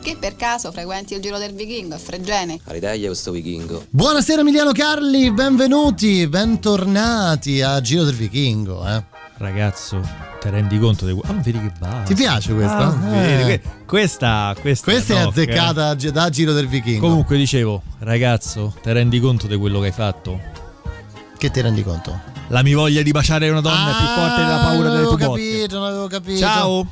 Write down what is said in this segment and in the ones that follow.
Che per caso frequenti il giro del vichingo a Fregene? All'Italia questo vichingo. Buonasera Emiliano Carli, benvenuti, bentornati a Giro del Vichingo. Eh. Ragazzo, ti rendi conto di Ah, vedi che va. Ti piace questa? Ah, vedi, Eh. que- questa, questa, Questa è no, azzeccata gi- da Giro del Vichingo. Comunque dicevo, ragazzo, ti rendi conto di quello che hai fatto? Che ti rendi conto? La mia voglia di baciare una donna è più forte della paura non delle avevo tue botte. capito, non avevo capito. Ciao.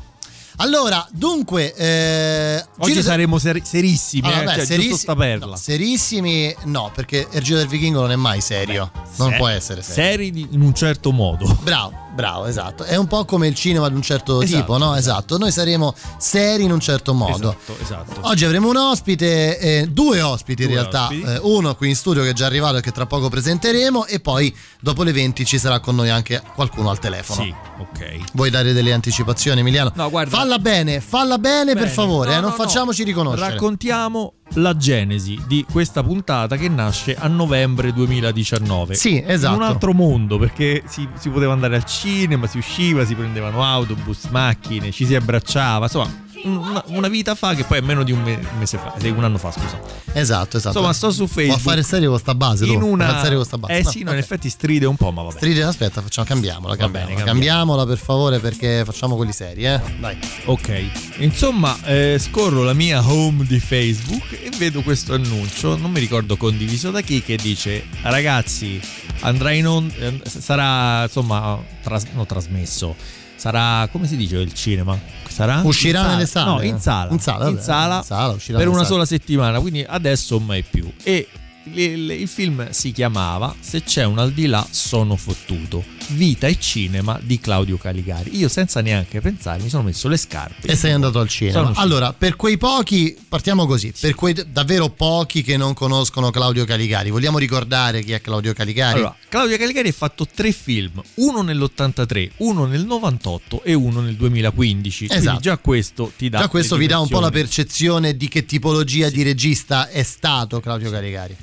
Allora, dunque, eh, Oggi del- saremo ser- serissimi, Allora, eh, beh, cioè, serissi- no, serissimi no, perché il Giro del Vichingo non è mai serio. non Se- può essere serio. Seri in un certo modo. Bravo, bravo, esatto. È un po' come il cinema di un certo Esatto, tipo, no? Esatto. Noi saremo seri in un certo modo. Esatto, esatto. Oggi avremo un ospite, eh, due ospiti in Due realtà, ospiti. Eh, uno qui in studio che è già arrivato e che tra poco presenteremo e poi dopo le 20 ci sarà con noi anche qualcuno al telefono. Sì, ok. Vuoi dare delle anticipazioni Emiliano? No, guarda- Falla bene, falla bene, per Bene. favore, No, eh, non no, no. facciamoci riconoscere. Raccontiamo la genesi di questa puntata che nasce a novembre 2019. Sì, esatto. In un altro mondo, perché si, si poteva andare al cinema, si usciva, si prendevano autobus, macchine, ci si abbracciava, insomma, una, una vita fa che poi è meno di un, me- un mese fa, sì, un anno fa, scusa. Esatto, esatto. Insomma, sto su Può Facebook. fare serio con sta base, tu? in Può una fare serio con sta base. Eh No, sì, no, ok. in effetti stride un po', ma vabbè. Stride, aspetta, facciamo, cambiamola, Va cambiamola. bene, cambiamo. cambiamola per favore perché facciamo quelli seri, eh. Dai. Ok, insomma, eh, scorro la mia home di Facebook e vedo questo annuncio, non mi ricordo condiviso da chi, che dice: Ragazzi, andrà in onda, sarà insomma, tras- no, trasmesso. Sarà, come si dice il cinema? Sarà? Uscirà In sala? nelle sale? No, in sala. In sala, vabbè, sala in sala, per una sale. sola settimana, quindi adesso mai più. E il, il- il film si chiamava Se c'è un al di là sono fottuto. Vita e cinema di Claudio Caligari. Io senza neanche pensare mi sono messo le scarpe. E sei andato al cinema. Allora, per quei pochi, partiamo così, per quei davvero pochi che non conoscono Claudio Caligari, vogliamo ricordare chi è Claudio Caligari? Allora, Claudio Caligari ha fatto tre film, uno nell'83, uno nel 98 e uno nel 2015. Esatto. Quindi già questo ti dà Già questo vi dà un po' la percezione di che tipologia di regista è stato Claudio Caligari.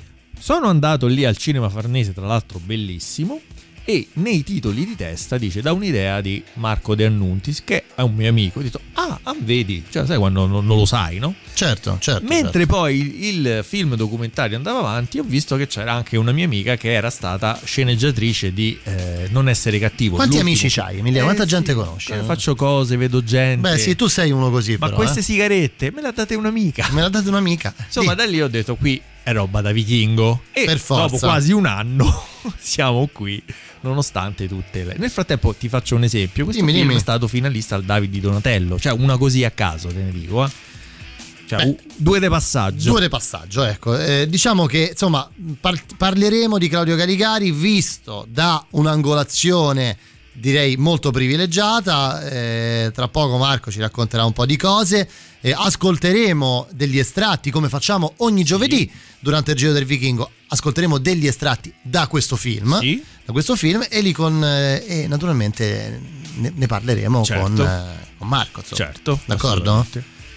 Sono andato lì al cinema Farnese, tra l'altro bellissimo, e nei titoli di testa dice da un'idea di Marco De Annuntis, che è un mio amico. Ho detto, ah, ah, vedi, cioè sai quando non, non lo sai, no? Certo, certo. Mentre certo. poi il, il film documentario andava avanti, ho visto che c'era anche una mia amica che era stata sceneggiatrice di eh, Non essere cattivo. Quanti l'ultimo amici c'hai, Emiliano? Quanta gente sì, conosci? eh, Faccio cose, vedo gente. Beh, sì, tu sei uno così, Ma però, queste eh. sigarette me le ha date un'amica. Me l'ha data un'amica. Insomma, Sì. da lì ho detto qui è roba da vichingo. E Per forza. dopo quasi un anno siamo qui, nonostante tutte le. Nel frattempo ti faccio un esempio. Questo Dimmi, film dimmi. è stato finalista al David di Donatello. Cioè, una così a caso, te ne dico, eh. Cioè, Beh, due de passaggio. Due di passaggio, ecco. Eh, diciamo che insomma par- parleremo di Claudio Caligari visto da un'angolazione direi molto privilegiata. Eh, tra poco Marco ci racconterà un po' di cose. Eh, ascolteremo degli estratti come facciamo ogni giovedì durante il Giro del Vichingo. Ascolteremo degli estratti da questo film. Sì. Da questo film e lì con. eh, naturalmente ne, ne parleremo Certo. con, eh, con Marco. insomma. Certo. D'accordo?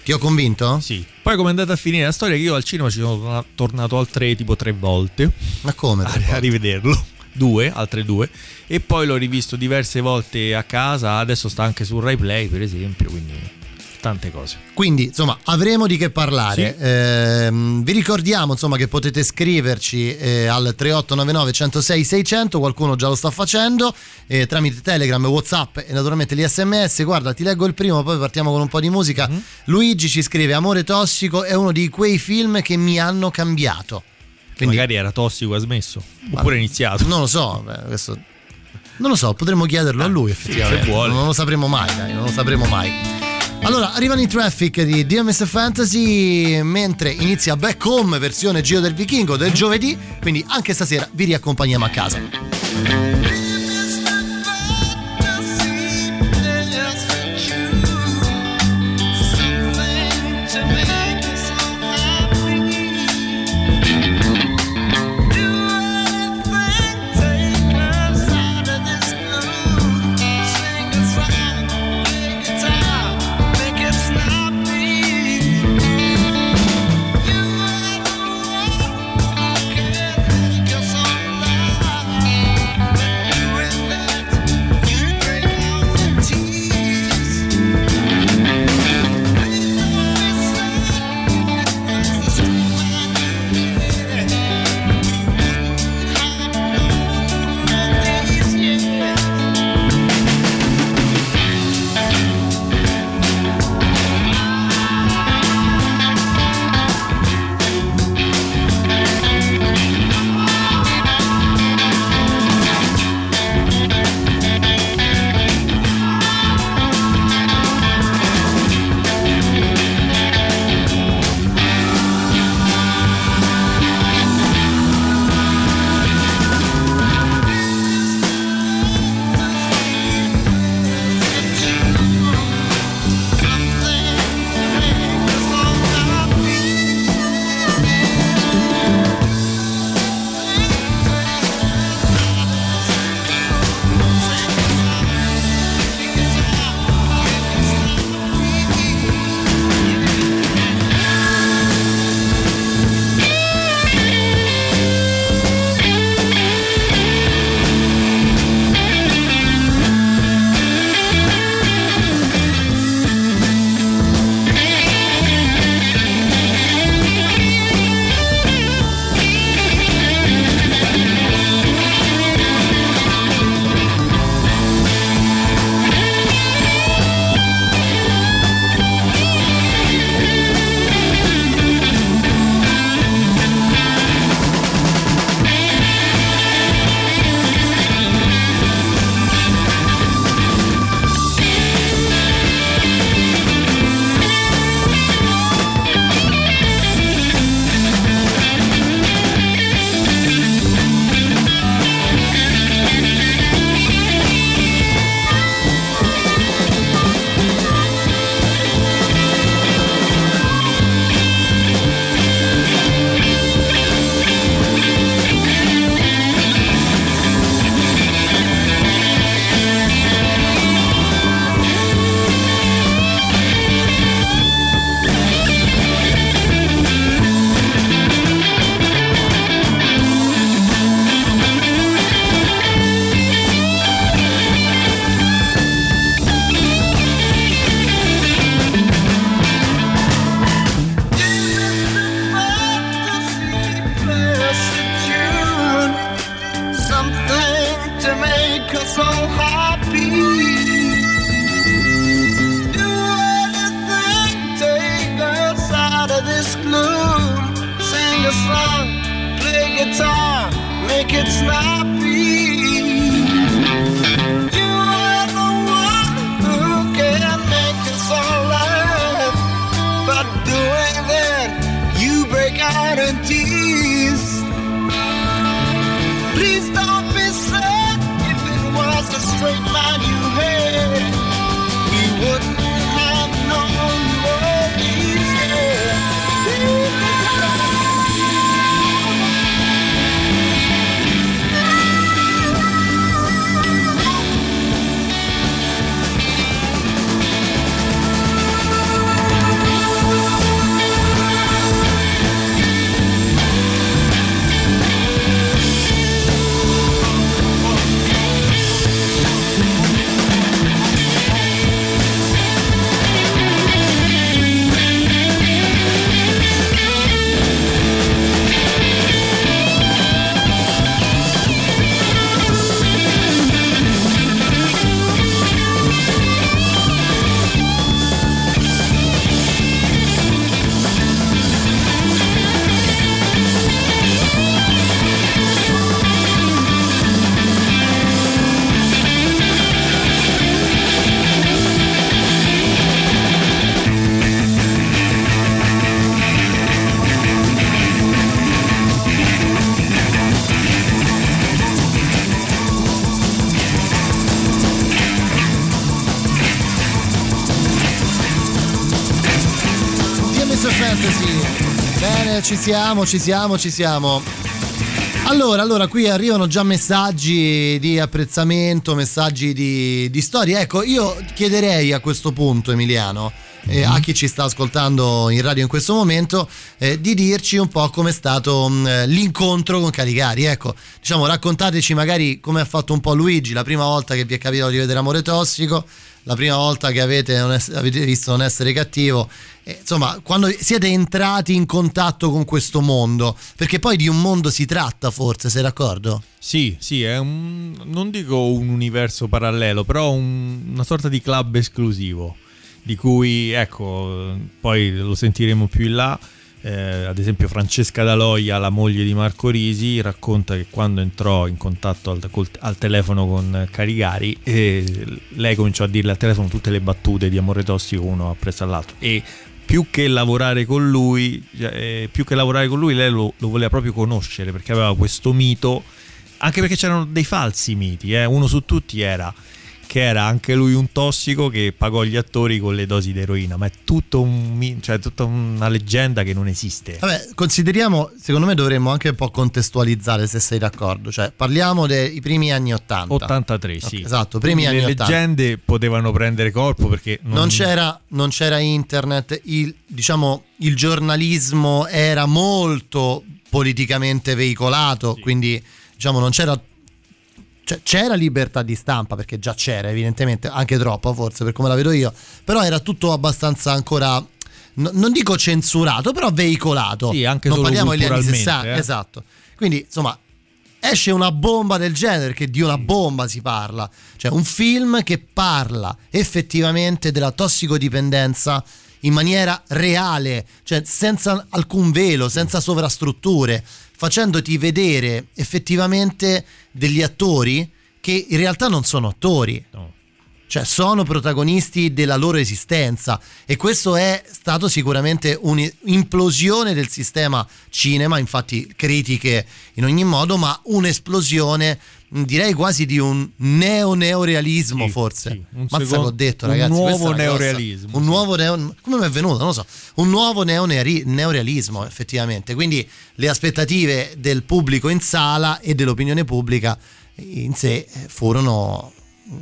Ti ho convinto? Sì. Poi come è andata a finire la storia che io al cinema ci sono torna- tornato altre tipo tre volte Ma come? a, a rivederlo. Due, altre due. E poi l'ho rivisto diverse volte a casa. Adesso sta anche su Rai Play, per esempio. Quindi tante cose. Quindi, insomma, avremo di che parlare. Sì. Ehm, vi ricordiamo, insomma, che potete scriverci eh, al 3899 106 600, qualcuno già lo sta facendo, eh, tramite Telegram, Whatsapp e naturalmente gli sms. Guarda, ti leggo il primo, poi partiamo con un po' di musica. Mhm. Luigi ci scrive: Amore tossico è uno di quei film che mi hanno cambiato. Quindi magari era tossico ha smesso. Oppure è iniziato. Non lo so, questo... Non lo so, potremmo chiederlo ah, a lui ah, effettivamente. Se vuole. Non lo sapremo mai, dai, non lo sapremo mai. Allora, arrivano i traffic di DMS Fantasy mentre inizia Back Home versione Giro del Vichingo del giovedì, quindi anche stasera vi riaccompagniamo a casa. Siamo, ci siamo, ci siamo. Allora, allora, qui arrivano già messaggi di apprezzamento, messaggi di, di storie. Ecco, io chiederei a questo punto, Emiliano, eh, a chi ci sta ascoltando in radio in questo momento eh, di dirci un po' come è stato mh, l'incontro con Caligari. Ecco, diciamo, raccontateci magari come ha fatto un po' Luigi la prima volta che vi è capitato di vedere Amore Tossico, la prima volta che avete, es- avete visto non essere cattivo. Eh, insomma, quando siete entrati in contatto con questo mondo, perché poi di un mondo si tratta forse, sei d'accordo? Sì, sì, è un, non dico un universo parallelo, però un, una sorta di club esclusivo di cui, ecco, poi lo sentiremo più in là. Eh, ad esempio Francesca Daloia, la moglie di Marco Risi, racconta che quando entrò in contatto al, col, al telefono con Carigari, eh, lei cominciò a dirle al telefono tutte le battute di amore tossico uno appresso all'altro e più che lavorare con lui, eh, più che lavorare con lui, lei lo, lo, voleva proprio conoscere perché aveva questo mito, anche perché c'erano dei falsi miti, eh. uno su tutti era che era anche lui un tossico che pagò gli attori con le dosi di eroina, ma è tutto un, cioè, tutta una leggenda che non esiste. Vabbè, consideriamo, secondo me dovremmo anche un po' contestualizzare se sei d'accordo, cioè parliamo dei primi anni 80. 83, sì. Esatto, primi Quindi anni le 80. leggende potevano prendere corpo perché non, non, c'era, non c'era internet, il, diciamo il giornalismo era molto politicamente veicolato, sì. quindi diciamo non c'era cioè, c'era libertà di stampa perché già c'era evidentemente anche troppo forse per come la vedo io però era tutto abbastanza ancora no, non dico censurato però veicolato. Sì, anche non parliamo degli anni 60 eh? esatto. Quindi insomma esce una bomba del genere che di una bomba si parla. Cioè un film che parla effettivamente della tossicodipendenza in maniera reale cioè senza alcun velo senza sovrastrutture facendoti vedere effettivamente degli attori che in realtà non sono attori. No. Cioè sono protagonisti della loro esistenza e questo è stato sicuramente un'implosione del sistema cinema, infatti critiche in ogni modo, ma un'esplosione direi quasi di un neo-neorealismo sì, forse. Sì. Un Mazza secondo, l'ho detto un ragazzi. nuovo neorealismo. Un nuovo neo, come mi è venuto? Non lo so. Un nuovo neorealismo effettivamente. Quindi le aspettative del pubblico in sala e dell'opinione pubblica in sé furono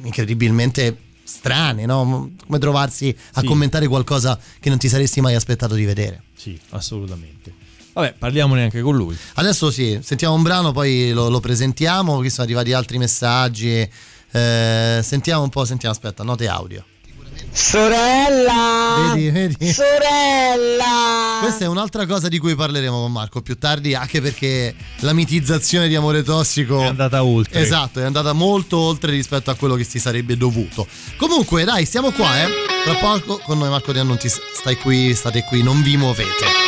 incredibilmente strane, no? Come trovarsi a Sì. commentare qualcosa che non ti saresti mai aspettato di vedere. Sì, assolutamente. Vabbè, parliamone anche con lui. Adesso sì, sentiamo un brano, poi lo, lo presentiamo, qui sono arrivati altri messaggi. Eh, sentiamo un po', sentiamo, aspetta, note audio. Sorella! Vedi, vedi? Sorella! Questa è un'altra cosa di cui parleremo con Marco più tardi, anche perché la mitizzazione di amore tossico È andata oltre. Esatto, è andata molto oltre rispetto a quello che si sarebbe dovuto. Comunque, dai, stiamo qua, eh. Tra poco con noi Marco De Annunti stai qui, state qui, non vi muovete.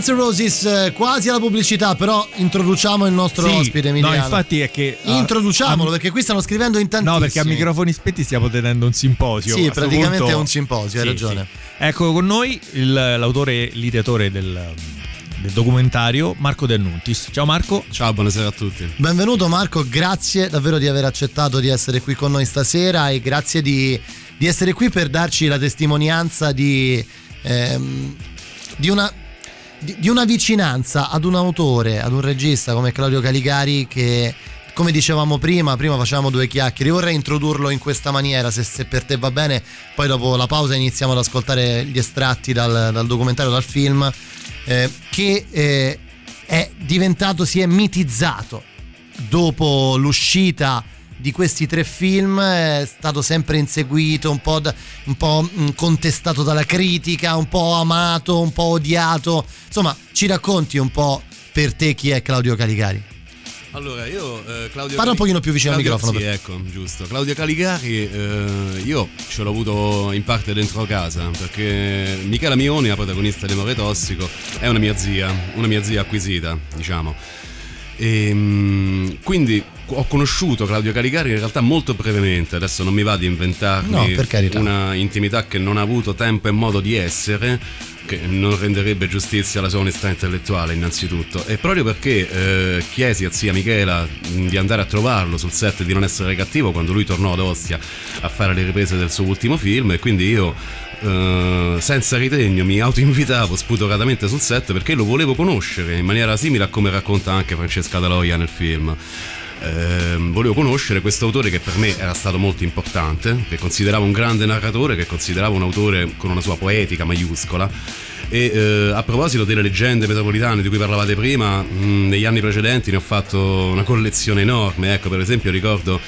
Guns N' Roses eh, quasi alla pubblicità, però introduciamo il nostro Sì, ospite Emiliano. No, infatti è che ah, Introduciamolo a- perché qui stanno scrivendo in tantissimi. No, perché a microfoni spenti stiamo tenendo un simposio. Sì, praticamente punto- è un simposio, hai Sì, ragione. sì. Ecco con noi il- l'autore, l'ideatore del, del documentario Marco Del Nuntis. Ciao Marco. Ciao, buonasera a tutti. Benvenuto Marco, grazie davvero di aver accettato di essere qui con noi stasera e grazie di, di essere qui per darci la testimonianza di, ehm, di una, di, di una vicinanza ad un autore, ad un regista come Claudio Caligari che come dicevamo prima, prima facevamo due chiacchiere, vorrei introdurlo in questa maniera, se, se per te va bene, poi dopo la pausa iniziamo ad ascoltare gli estratti dal, dal documentario, dal film, eh, che eh, è diventato, si è mitizzato dopo l'uscita di questi tre film è stato sempre inseguito, un po', da- un po', mm, contestato dalla critica, un po' amato, un po' odiato. Insomma, ci racconti un po' per te chi è Claudio Caligari? Allora, io eh, Claudio Parla un pochino più vicino al Claudio- microfono, Sì, ecco, giusto. Claudio Caligari, eh, io ce l'ho avuto in parte dentro casa, perché Michela Mioni, la protagonista di Amore Tossico, è una mia zia, una mia zia acquisita, diciamo. E, mm, quindi ho conosciuto Claudio Caligari in realtà molto brevemente, adesso non mi va di inventarmi No, una intimità che non ha avuto tempo e modo di essere, che non renderebbe giustizia alla sua onestà intellettuale innanzitutto. E proprio perché eh, chiesi a zia Michela di andare a trovarlo sul set di Non essere cattivo quando lui tornò ad Ostia a fare le riprese del suo ultimo film e quindi io eh, senza ritegno mi autoinvitavo spudoratamente sul set perché lo volevo conoscere in maniera simile a come racconta anche Francesca Daloia nel film. Ehm, volevo conoscere questo autore che per me era stato molto importante, che consideravo un grande narratore, che consideravo un autore con una sua poetica maiuscola. E eh, a proposito delle leggende metropolitane di cui parlavate prima, mh, negli anni precedenti ne ho fatto una collezione enorme. Ecco, per esempio, ricordo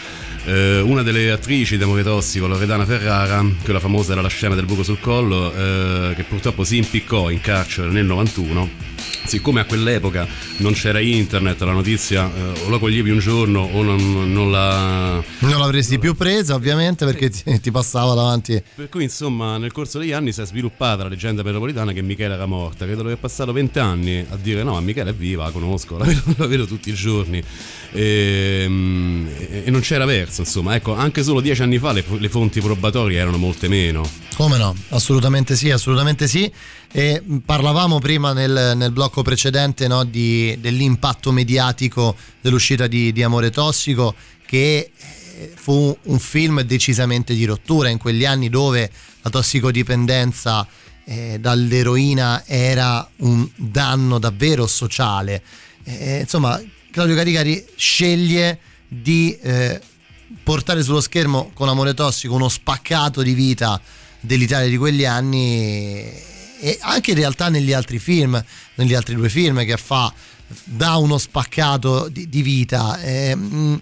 eh, una delle attrici di Amore Tossico, Loredana Ferrara, quella famosa era la scena del buco sul collo, eh, che purtroppo si impiccò in carcere nel 91. Siccome a quell'epoca non c'era internet, la notizia eh, o la coglievi un giorno o non, non la... Non l'avresti più presa ovviamente perché ti, ti passava davanti. Per cui insomma nel corso degli anni si è sviluppata la leggenda metropolitana che Michela era morta. Credo di aver passato vent'anni a dire no, ma Michela è viva, la conosco, la vedo, la vedo tutti i giorni. E, e non c'era verso, insomma, ecco, anche solo dieci anni fa le, le fonti probatorie erano molte meno. Come no? Assolutamente sì, assolutamente sì. E parlavamo prima nel, nel blocco precedente no, di- dell'impatto mediatico dell'uscita di, di Amore Tossico, che eh, fu un film decisamente di rottura in quegli anni dove la tossicodipendenza eh, dall'eroina era un danno davvero sociale. Eh, insomma, Claudio Caricari sceglie di eh, portare sullo schermo con Amore Tossico uno spaccato di vita dell'Italia di quegli anni e anche in realtà negli altri film, negli altri due film che fa, dà uno spaccato di, di vita. Eh, mh,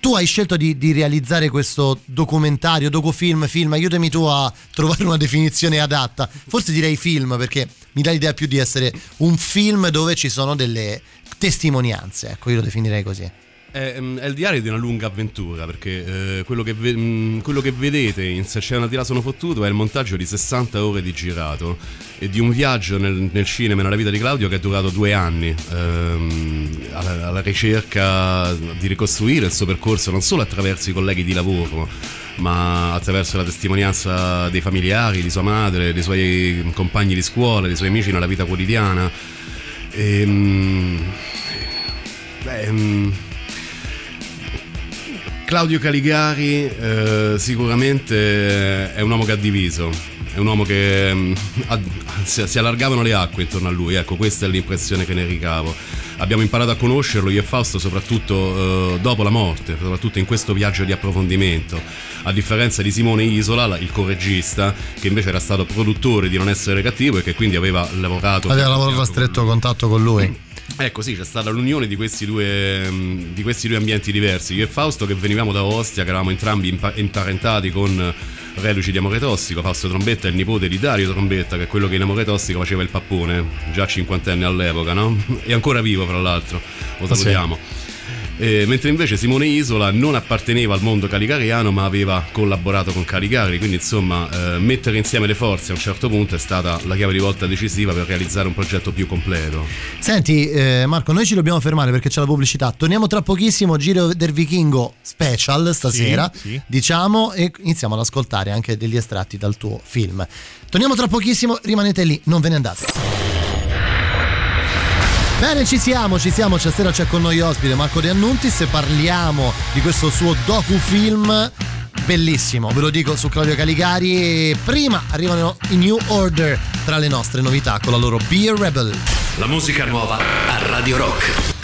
tu hai scelto di, di realizzare questo documentario, docufilm, film, aiutami tu a trovare una definizione adatta. Forse direi film perché mi dà l'idea più di essere un film dove ci sono delle testimonianze, ecco io lo definirei così. È, è il diario di una lunga avventura perché eh, quello, che ve- mh, quello che vedete in Se c'è una sono fottuto è il montaggio di 60 ore di girato e di un viaggio nel, nel cinema e nella vita di Claudio che è durato due anni ehm, alla, alla ricerca di ricostruire il suo percorso non solo attraverso i colleghi di lavoro ma attraverso la testimonianza dei familiari, di sua madre, dei suoi compagni di scuola, dei suoi amici nella vita quotidiana. Ehm, beh, mm, Claudio Caligari eh, sicuramente è un uomo che ha diviso, è un uomo che mm, ha- si, si allargavano le acque intorno a lui, ecco questa è l'impressione che ne ricavo. Abbiamo imparato a conoscerlo io e Fausto soprattutto eh, dopo la morte, soprattutto in questo viaggio di approfondimento, a differenza di Simone Isola, la- il correggista, che invece era stato produttore di Non essere cattivo e che quindi aveva lavorato... Aveva lavorato a stretto contatto con lui. Ecco sì, c'è stata l'unione di questi, due, mm, di questi due ambienti diversi. Io e Fausto che venivamo da Ostia, che eravamo entrambi impa- imparentati con reduci di Amore Tossico. Fausto Trombetta è il nipote di Dario Trombetta, che è quello che in Amore Tossico faceva il pappone, già cinquantenne all'epoca, no? E ancora vivo, fra l'altro, lo Sì. Eh, mentre invece Simone Isola non apparteneva al mondo caligariano ma aveva collaborato con Caligari, quindi insomma eh, mettere insieme le forze a un certo punto è stata la chiave di volta decisiva per realizzare un progetto più completo. Senti eh, Marco, noi ci dobbiamo fermare perché c'è la pubblicità. Torniamo tra pochissimo, Giro del Vichingo special stasera, Sì, sì. diciamo, e iniziamo ad ascoltare anche degli estratti dal tuo film. Torniamo tra pochissimo, rimanete lì, non ve ne andate. Bene, ci siamo, ci siamo. Stasera c'è con noi ospite Marco De Annuntis e parliamo di questo suo docufilm bellissimo, ve lo dico su Claudio Caligari. Prima arrivano i New Order tra le nostre novità con la loro Be a Rebel. La musica nuova a Radio Rock.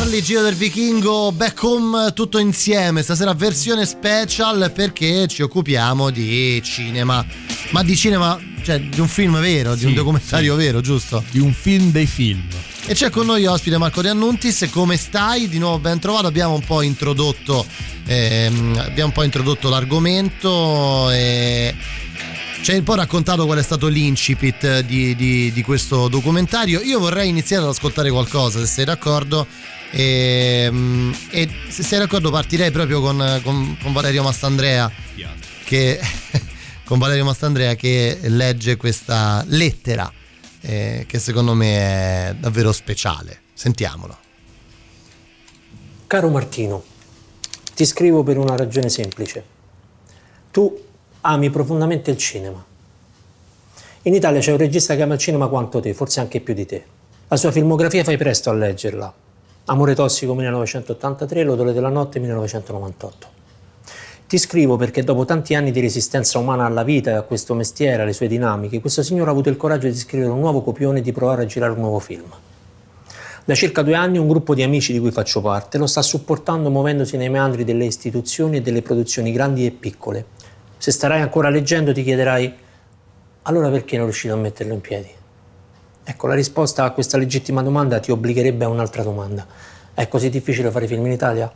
Carli, Giro del Vichingo, back home tutto insieme. Stasera versione special perché ci occupiamo di cinema. Ma di cinema, cioè di un film vero, di un Sì, documentario sì. vero, giusto? Di un film dei film. E c'è con noi ospite Marco De Annuntis, come stai? Di nuovo ben trovato, abbiamo un po' introdotto, ehm, abbiamo un po' introdotto l'argomento e ci hai un po' raccontato qual è stato l'incipit di, di- di questo documentario. Io vorrei iniziare ad ascoltare qualcosa, se sei d'accordo. E, e se sei d'accordo partirei proprio con, con- con Valerio Mastandrea che, con Valerio Mastandrea che legge questa lettera eh, che secondo me è davvero speciale. Sentiamolo. Caro Martino, ti scrivo per una ragione semplice. Tu ami profondamente il cinema. In Italia c'è un regista che ama il cinema quanto te, forse anche più di te. La sua filmografia fai presto a leggerla. Amore tossico 1983, L'odore della notte 1998. Ti scrivo perché dopo tanti anni di resistenza umana alla vita e a questo mestiere, alle sue dinamiche, questo signore ha avuto il coraggio di scrivere un nuovo copione e di provare a girare un nuovo film. Da circa due anni un gruppo di amici di cui faccio parte lo sta supportando muovendosi nei meandri delle istituzioni e delle produzioni grandi e piccole. Se starai ancora leggendo ti chiederai allora perché non riuscito a metterlo in piedi? Ecco, la risposta a questa legittima domanda ti obbligherebbe a un'altra domanda. È così difficile fare film in Italia?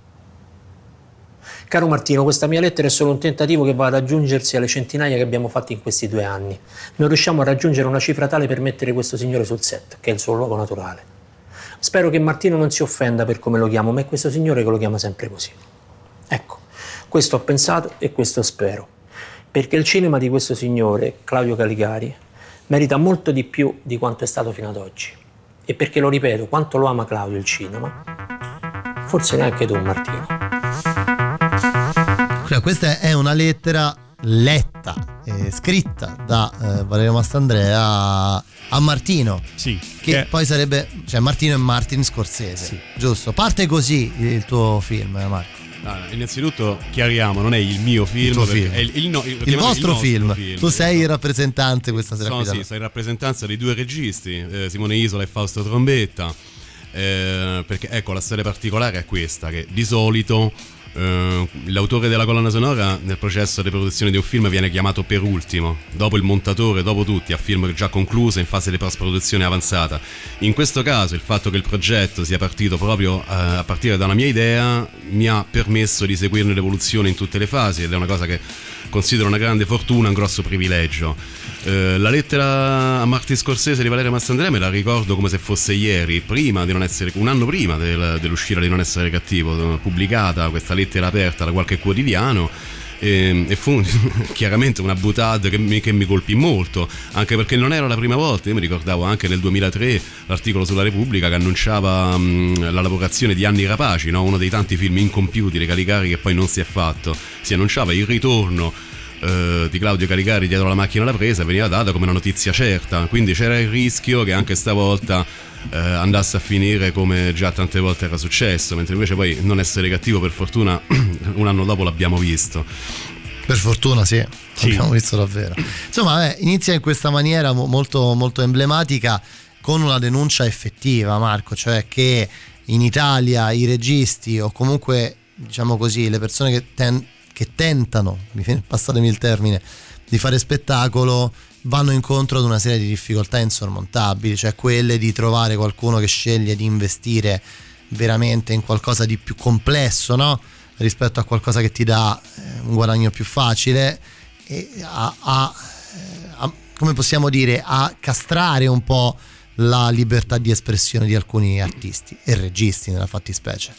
Caro Martino, questa mia lettera è solo un tentativo che va ad aggiungersi alle centinaia che abbiamo fatto in questi due anni. Non riusciamo a raggiungere una cifra tale per mettere questo signore sul set, che è il suo luogo naturale. Spero che Martino non si offenda per come lo chiamo, ma è questo signore che lo chiama sempre così. Ecco, questo ho pensato e questo spero. Perché il cinema di questo signore, Claudio Caligari, merita molto di più di quanto è stato fino ad oggi. E perché lo ripeto, quanto lo ama Claudio il cinema, forse neanche tu Martino. Cioè, questa è una lettera letta e scritta da eh, Valerio Mastandrea a, a Martino. Sì. Che che- poi sarebbe, cioè Martino e Martin Scorsese. Giusto. Parte così il tuo film, eh, Marco. Ah, innanzitutto chiariamo, non è il mio film, Il film. è il, il no- Il, chiamiamolo vostro nostro film. Tu sei il rappresentante questa sera Sono, sì, sono in rappresentanza dei due registi, eh, Simone Isola e Fausto Trombetta. eh, perché ecco, la storia particolare è questa: che di solito eh, l'autore della colonna sonora nel processo di produzione di un film viene chiamato per ultimo, dopo il montatore, dopo tutti, a film già concluso in fase di post-produzione avanzata. In questo caso, il fatto che il progetto sia partito proprio eh, a partire da una mia idea mi ha permesso di seguirne l'evoluzione in tutte le fasi ed è una cosa che considero una grande fortuna, un grosso privilegio. Eh, la lettera a Martin Scorsese di Valerio Mastandrea me la ricordo come se fosse ieri, essere, un anno prima del- dell'uscita di Non essere cattivo, eh, pubblicata questa lettera aperta da qualche quotidiano. E, e fu chiaramente una butade che mi, che mi colpì molto, anche perché non era la prima volta. Io mi ricordavo anche nel 2003 l'articolo sulla Repubblica che annunciava mh, la lavorazione di Anni Rapaci, no? uno dei tanti film incompiuti di Caligari che poi non si è fatto. Si annunciava il ritorno eh, di Claudio Caligari dietro la macchina alla presa veniva data come una notizia certa. Quindi c'era il rischio che anche stavolta eh, andasse a finire come già tante volte era successo, mentre invece poi non essere cattivo per fortuna un anno dopo l'abbiamo visto. Per fortuna sì, Sì. abbiamo visto davvero. Insomma, vabbè, inizia in questa maniera mo- molto, molto emblematica con una denuncia effettiva, Marco, cioè che in Italia i registi o comunque, diciamo così, le persone che, ten- che tentano, passatemi il termine, di fare spettacolo vanno incontro ad una serie di difficoltà insormontabili, cioè quelle di trovare qualcuno che sceglie di investire veramente in qualcosa di più complesso, no? rispetto a qualcosa che ti dà eh, un guadagno più facile e a, a- eh, a- come possiamo dire a castrare un po' la libertà di espressione di alcuni artisti e registi nella fattispecie.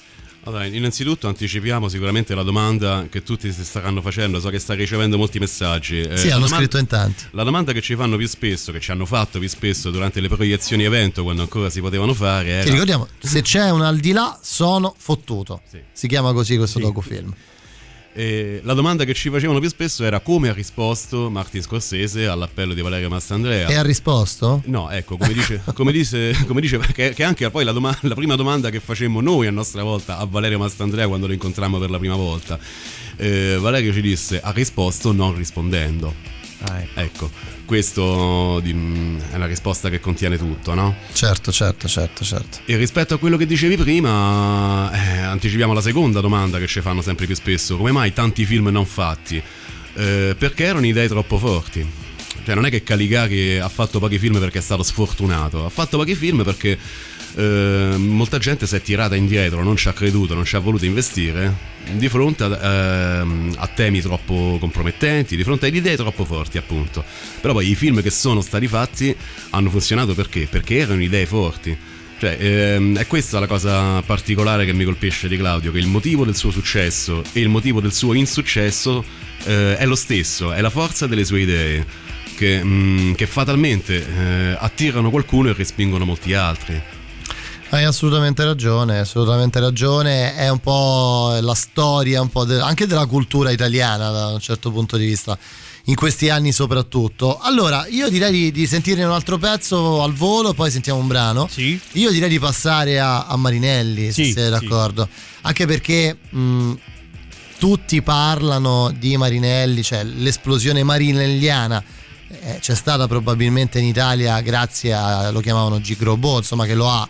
Allora, innanzitutto anticipiamo sicuramente la domanda che tutti si staranno facendo, so che sta ricevendo molti messaggi. Eh, sì, hanno domanda- scritto in tanti. La domanda che ci fanno più spesso, che ci hanno fatto più spesso durante le proiezioni evento, quando ancora si potevano fare, era... ricordiamo, se c'è un al di là sono fottuto. Si chiama così questo Sì. docufilm. E la domanda che ci facevano più spesso era come ha risposto Martin Scorsese all'appello di Valerio Mastandrea. E ha risposto? No, ecco, come dice, come dice, come dice che, che anche poi la, doma- la prima domanda che facemmo noi a nostra volta a Valerio Mastandrea quando lo incontrammo per la prima volta, eh, Valerio ci disse ha risposto non rispondendo. Ah, ecco. questo di- è la risposta che contiene tutto, no? Certo, certo, certo, certo. E rispetto a quello che dicevi prima, eh, anticipiamo la seconda domanda che ci fanno sempre più spesso: come mai tanti film non fatti? Eh, perché erano idee troppo forti. Cioè, non è che Caligari ha fatto pochi film perché è stato sfortunato, ha fatto pochi film perché eh, molta gente si è tirata indietro, non ci ha creduto, non ci ha voluto investire di fronte a, ehm, a temi troppo compromettenti, di fronte ad idee troppo forti, appunto. Però poi i film che sono stati fatti hanno funzionato perché? Perché erano idee forti. Cioè, ehm, è questa la cosa particolare che mi colpisce di Claudio, che il motivo del suo successo e il motivo del suo insuccesso eh, è lo stesso, è la forza delle sue idee, che, mm, che fatalmente eh, attirano qualcuno e respingono molti altri. Hai assolutamente ragione, assolutamente ragione. È un po' la storia, un po' de- anche della cultura italiana da un certo punto di vista, in questi anni soprattutto. Allora, io direi di, di sentire un altro pezzo al volo, poi sentiamo un brano. Sì. Io direi di passare a, a Marinelli, se Sì, sei sì. d'accordo. Anche perché mh, tutti parlano di Marinelli, cioè l'esplosione marinelliana eh, c'è stata probabilmente in Italia grazie a lo chiamavano Gigrobo, insomma che lo ha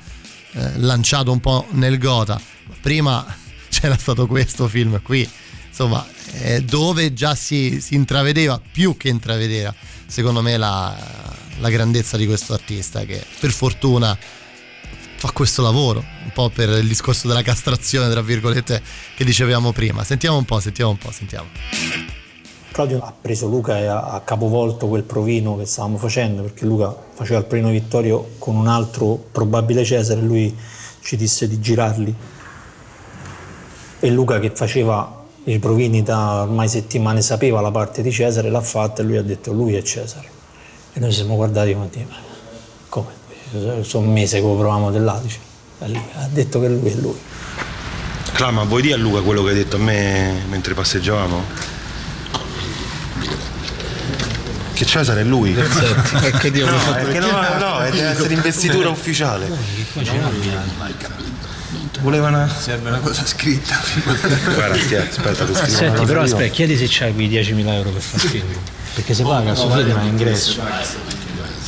eh, lanciato un po' nel gota. Prima c'era stato questo film qui, insomma, eh, dove già si, si intravedeva più che intravedeva, secondo me, la, la grandezza di questo artista che per fortuna fa questo lavoro, un po' per il discorso della castrazione, tra virgolette, che dicevamo prima. Sentiamo un po', sentiamo un po', sentiamo. Claudio ha preso Luca e ha, capovolto quel provino che stavamo facendo perché Luca faceva il provino Vittorio con un altro probabile Cesare e lui ci disse di girarli. E Luca che faceva i provini da ormai settimane sapeva la parte di Cesare, l'ha fatta e lui ha detto lui è Cesare. E noi ci siamo guardati come dire, "Ma come? Sono un mese che lo provavamo dell'Adice. Ha detto che lui è lui. Clama, vuoi dire a Luca quello che hai detto a me mentre passeggiavamo? Che Cesare è lui. Ecco Dio, mi ha no, fatto perché no, no, è deve essere investitura ufficiale. Volevano. Serve una cosa scritta. Guarda, stia- aspetta, che scrivo una Senti, però io. aspetta, chiedi se c'hai quei 10.000 euro per fare il film. Perché se paga, questo film è ingresso.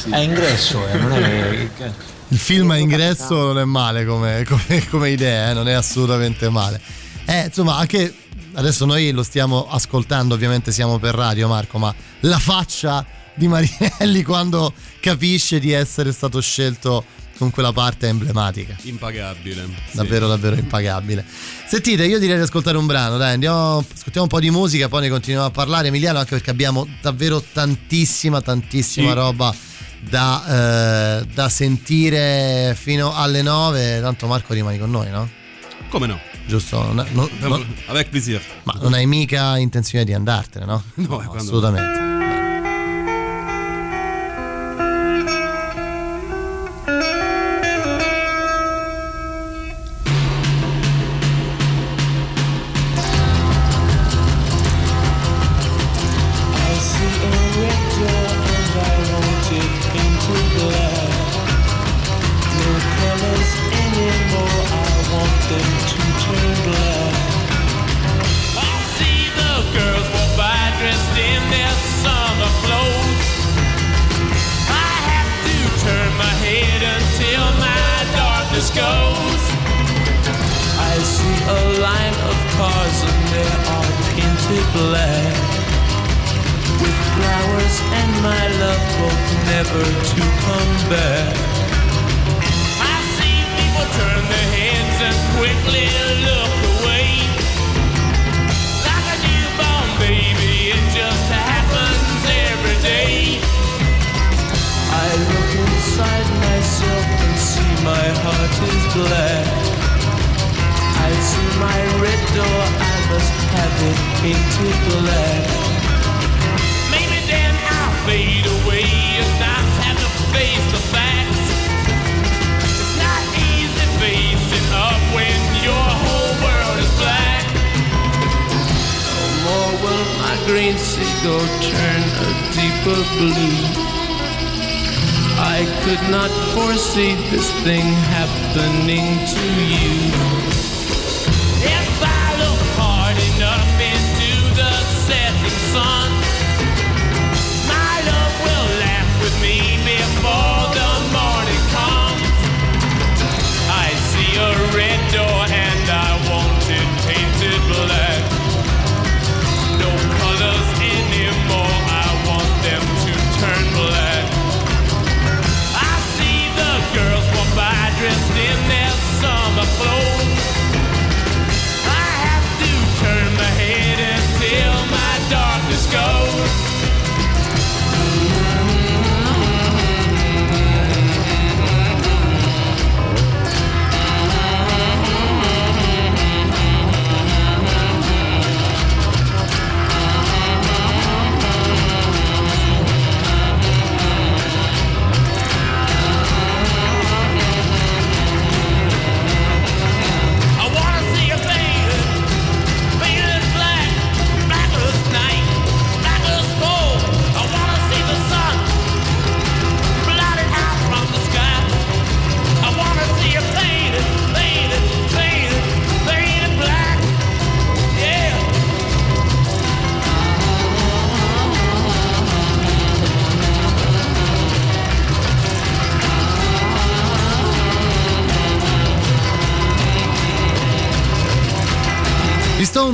È ingresso, eh, non è che... Il film a ingresso non è male come, come- come idea, eh, non è assolutamente male. Eh, insomma, anche adesso noi lo stiamo ascoltando, ovviamente siamo per radio, Marco, ma la faccia di Marinelli quando capisce di essere stato scelto con quella parte emblematica. Impagabile. sì. Davvero, davvero impagabile. Sentite, io direi di ascoltare un brano, dai, andiamo, ascoltiamo un po' di musica, poi ne continuiamo a parlare, Emiliano, anche perché abbiamo davvero tantissima, tantissima Sì. roba da, eh, da sentire fino alle 9. Tanto Marco rimani con noi, no? Come no? Giusto? Non, non- non- Avec plaisir. ma non hai mica intenzione di andartene, no? No, quando- assolutamente. In their summer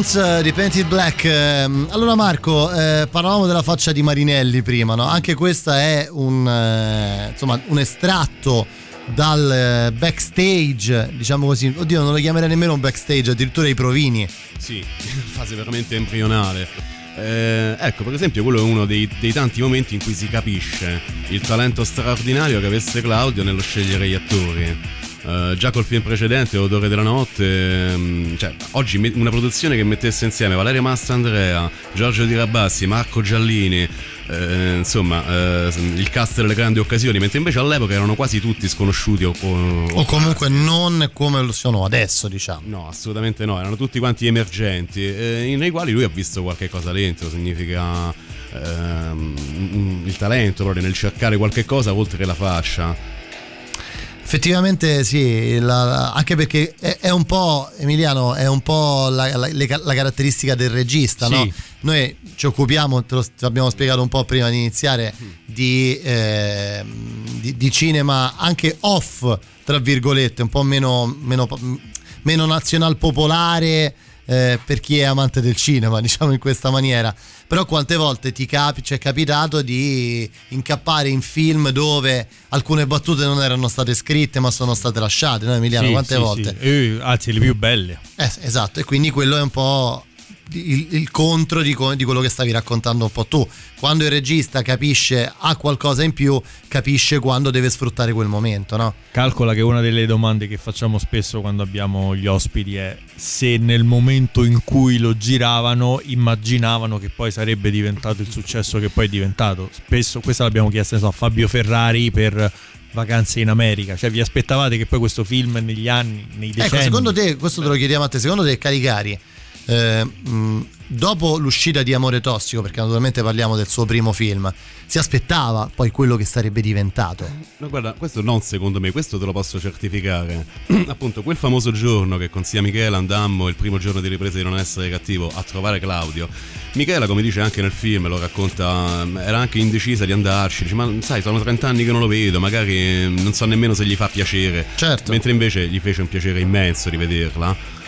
Stones eh, di Painted Black. ehm, Allora, Marco, eh, parlavamo della faccia di Marinelli prima, no? Anche questa è un, eh, insomma, un estratto dal eh, backstage, diciamo così. Oddio, non lo chiamerei nemmeno un backstage, addirittura i provini. Sì, fase veramente embrionale. Eh, ecco, per esempio, quello è uno dei, dei tanti momenti in cui si capisce il talento straordinario che avesse Claudio nello scegliere gli attori. Eh, già col film precedente, Odore della notte, ehm, cioè, oggi me- una produzione che mettesse insieme Valeria Mastandrea, Giorgio Di Rabassi, Marco Giallini, eh, insomma, eh, il cast delle grandi occasioni, mentre invece all'epoca erano quasi tutti sconosciuti o, o- O comunque non come lo sono adesso, diciamo. No, assolutamente no, erano tutti quanti emergenti, eh, nei quali lui ha visto qualche cosa dentro, significa ehm, il talento proprio nel cercare qualche cosa oltre la fascia. Effettivamente sì, la- anche perché è, è un po', Emiliano, è un po' la, la- la caratteristica del regista, Sì. no? Noi ci occupiamo, te lo te l'abbiamo spiegato un po' prima di iniziare, di, eh, di- di cinema anche off, tra virgolette, un po' meno, meno, meno nazional popolare. Eh, per chi è amante del cinema, diciamo in questa maniera. Però quante volte ti capi, ci è capitato di incappare in film dove alcune battute non erano state scritte ma sono state lasciate, no Emiliano? Sì, quante sì, volte? sì. Eh, anzi, le più belle. Eh, esatto, e quindi quello è un po' il, il contro di, co- di quello che stavi raccontando un po' tu. Quando il regista capisce, ha qualcosa in più, capisce quando deve sfruttare quel momento, no? Calcola che una delle domande che facciamo spesso quando abbiamo gli ospiti è se nel momento in cui lo giravano immaginavano che poi sarebbe diventato il successo che poi è diventato. Spesso questa l'abbiamo chiesta so, a Fabio Ferrari per vacanze in America. Cioè vi aspettavate che poi questo film negli anni, nei decenni... Ecco, secondo te, questo te lo chiediamo a te, secondo te Caricari, eh, mh, dopo l'uscita di Amore Tossico, perché naturalmente parliamo del suo primo film, si aspettava poi quello che sarebbe diventato? No, guarda, questo non secondo me, questo te lo posso certificare. Appunto, quel famoso giorno che con sia Michela andammo il primo giorno di ripresa di Non essere cattivo a trovare Claudio. Michela, come dice anche nel film, lo racconta, era anche indecisa di andarci. Dice, ma sai, sono 30 anni che non lo vedo, magari eh, non so nemmeno se gli fa piacere. Certo. Mentre invece gli fece un piacere immenso rivederla.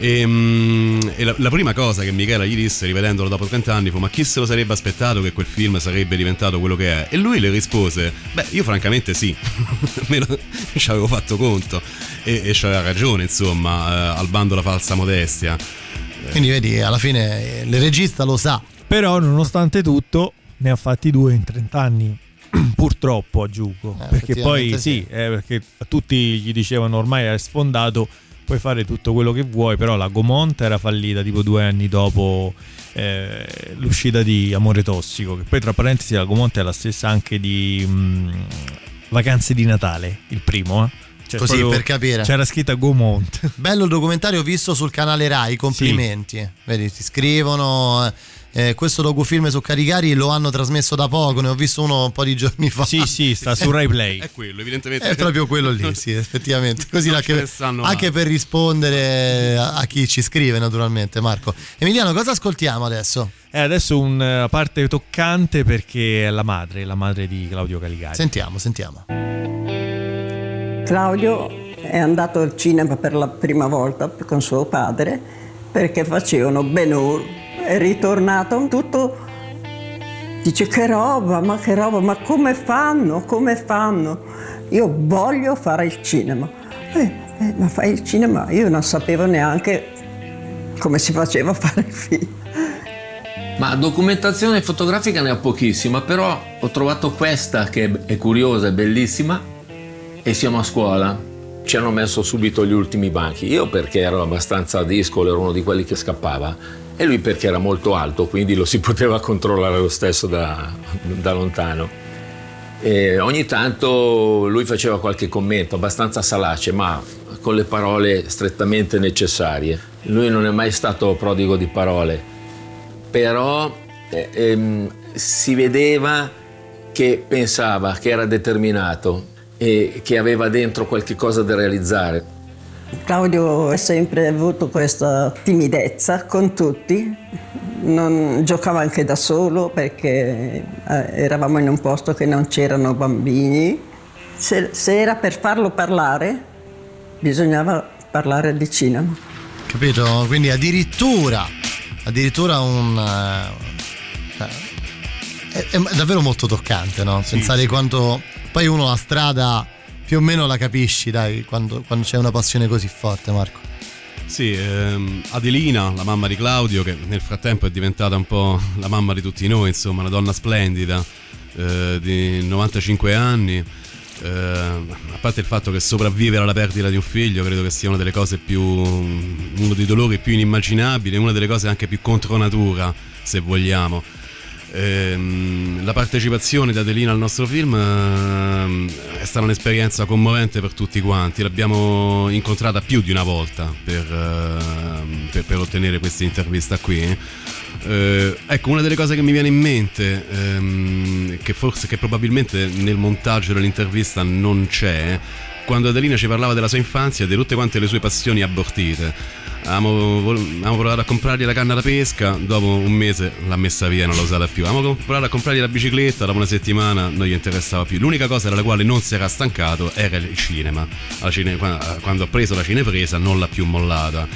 E, mm, e la, la prima cosa che Michela gli disse, rivedendolo dopo 30 anni, fu: Ma chi se lo sarebbe aspettato che quel film sarebbe diventato quello che è? E lui le rispose: Beh, io francamente sì, ci avevo fatto conto. E, e c'aveva ragione, insomma, eh, al bando la falsa modestia. Quindi vedi, alla fine eh, il regista lo sa. Però nonostante tutto ne ha fatti due in 30 anni. Purtroppo aggiungo. Eh, perché poi effettivamente sì, eh, perché a tutti gli dicevano ormai è sfondato, puoi fare tutto quello che vuoi, però la Gomont era fallita tipo due anni dopo eh, l'uscita di Amore Tossico, che poi tra parentesi la Gomont è la stessa anche di mm, Vacanze di Natale, il primo, eh. Cioè, Così per capire. C'era scritta Gomont. Bello il documentario visto sul canale Rai, complimenti. Vedi, ti scrivono. Eh, eh, questo docufilm su Caricari lo hanno trasmesso da poco, ne ho visto uno un po' di giorni fa. Sì, sì, sta su Rai Play. È quello, evidentemente. È proprio quello lì, sì, effettivamente. Così anche, stanno anche per rispondere a, a chi ci scrive, naturalmente, Marco. Emiliano, cosa ascoltiamo adesso? E adesso una parte toccante perché è la madre, la madre di Claudio Caligari. Sentiamo, sentiamo. Claudio è andato al cinema per la prima volta con suo padre perché facevano Ben Hur. È ritornato tutto. Dice che roba, ma che roba, ma come fanno? Come fanno? io voglio fare il cinema. Eh, eh, ma fai il cinema? Io non sapevo neanche come si faceva a fare il film. Ma documentazione fotografica ne ho pochissima, però ho trovato questa che è curiosa, è bellissima e siamo a scuola. Ci hanno messo subito gli ultimi banchi. Io perché ero abbastanza discolo, ero uno di quelli che scappava e lui perché era molto alto, quindi lo si poteva controllare lo stesso da, da lontano. E ogni tanto lui faceva qualche commento abbastanza salace, ma con le parole strettamente necessarie. Lui non è mai stato prodigo di parole, però eh, ehm, si vedeva che pensava, che era determinato e che aveva dentro qualche cosa da realizzare. Claudio ha sempre avuto questa timidezza con tutti, non giocava anche da solo perché eh, eravamo in un posto che non c'erano bambini. Se, se era per farlo parlare, bisognava parlare di cinema. Capito? Quindi addirittura, addirittura un... eh, è, è davvero molto toccante, no? Pensare quanto... Poi uno la strada più o meno la capisci, dai, quando, quando c'è una passione così forte, Marco. Sì, ehm, Adelina, la mamma di Claudio, che nel frattempo è diventata un po' la mamma di tutti noi, insomma, una donna splendida eh, di 95 anni. eh, a parte il fatto che sopravvivere alla perdita di un figlio credo che sia una delle cose più uno dei dolori più inimmaginabili una delle cose anche più contro natura se vogliamo Ehm, la partecipazione di Adelina al nostro film ehm, è stata un'esperienza commovente per tutti quanti l'abbiamo incontrata più di una volta per, ehm, per- per ottenere questa intervista qui eh, ecco, una delle cose che mi viene in mente, ehm, che forse, che probabilmente nel montaggio dell'intervista non c'è, quando Adelina ci parlava della sua infanzia e di tutte quante le sue passioni abortite. Vol- avevamo provato a comprargli la canna da pesca, dopo un mese l'ha messa via e non l'ha usata più. Avevamo provato a comprargli la bicicletta, dopo una settimana non gli interessava più. L'unica cosa dalla quale non si era stancato era il cinema. Cine- qua- quando ha preso la cinepresa non l'ha più mollata.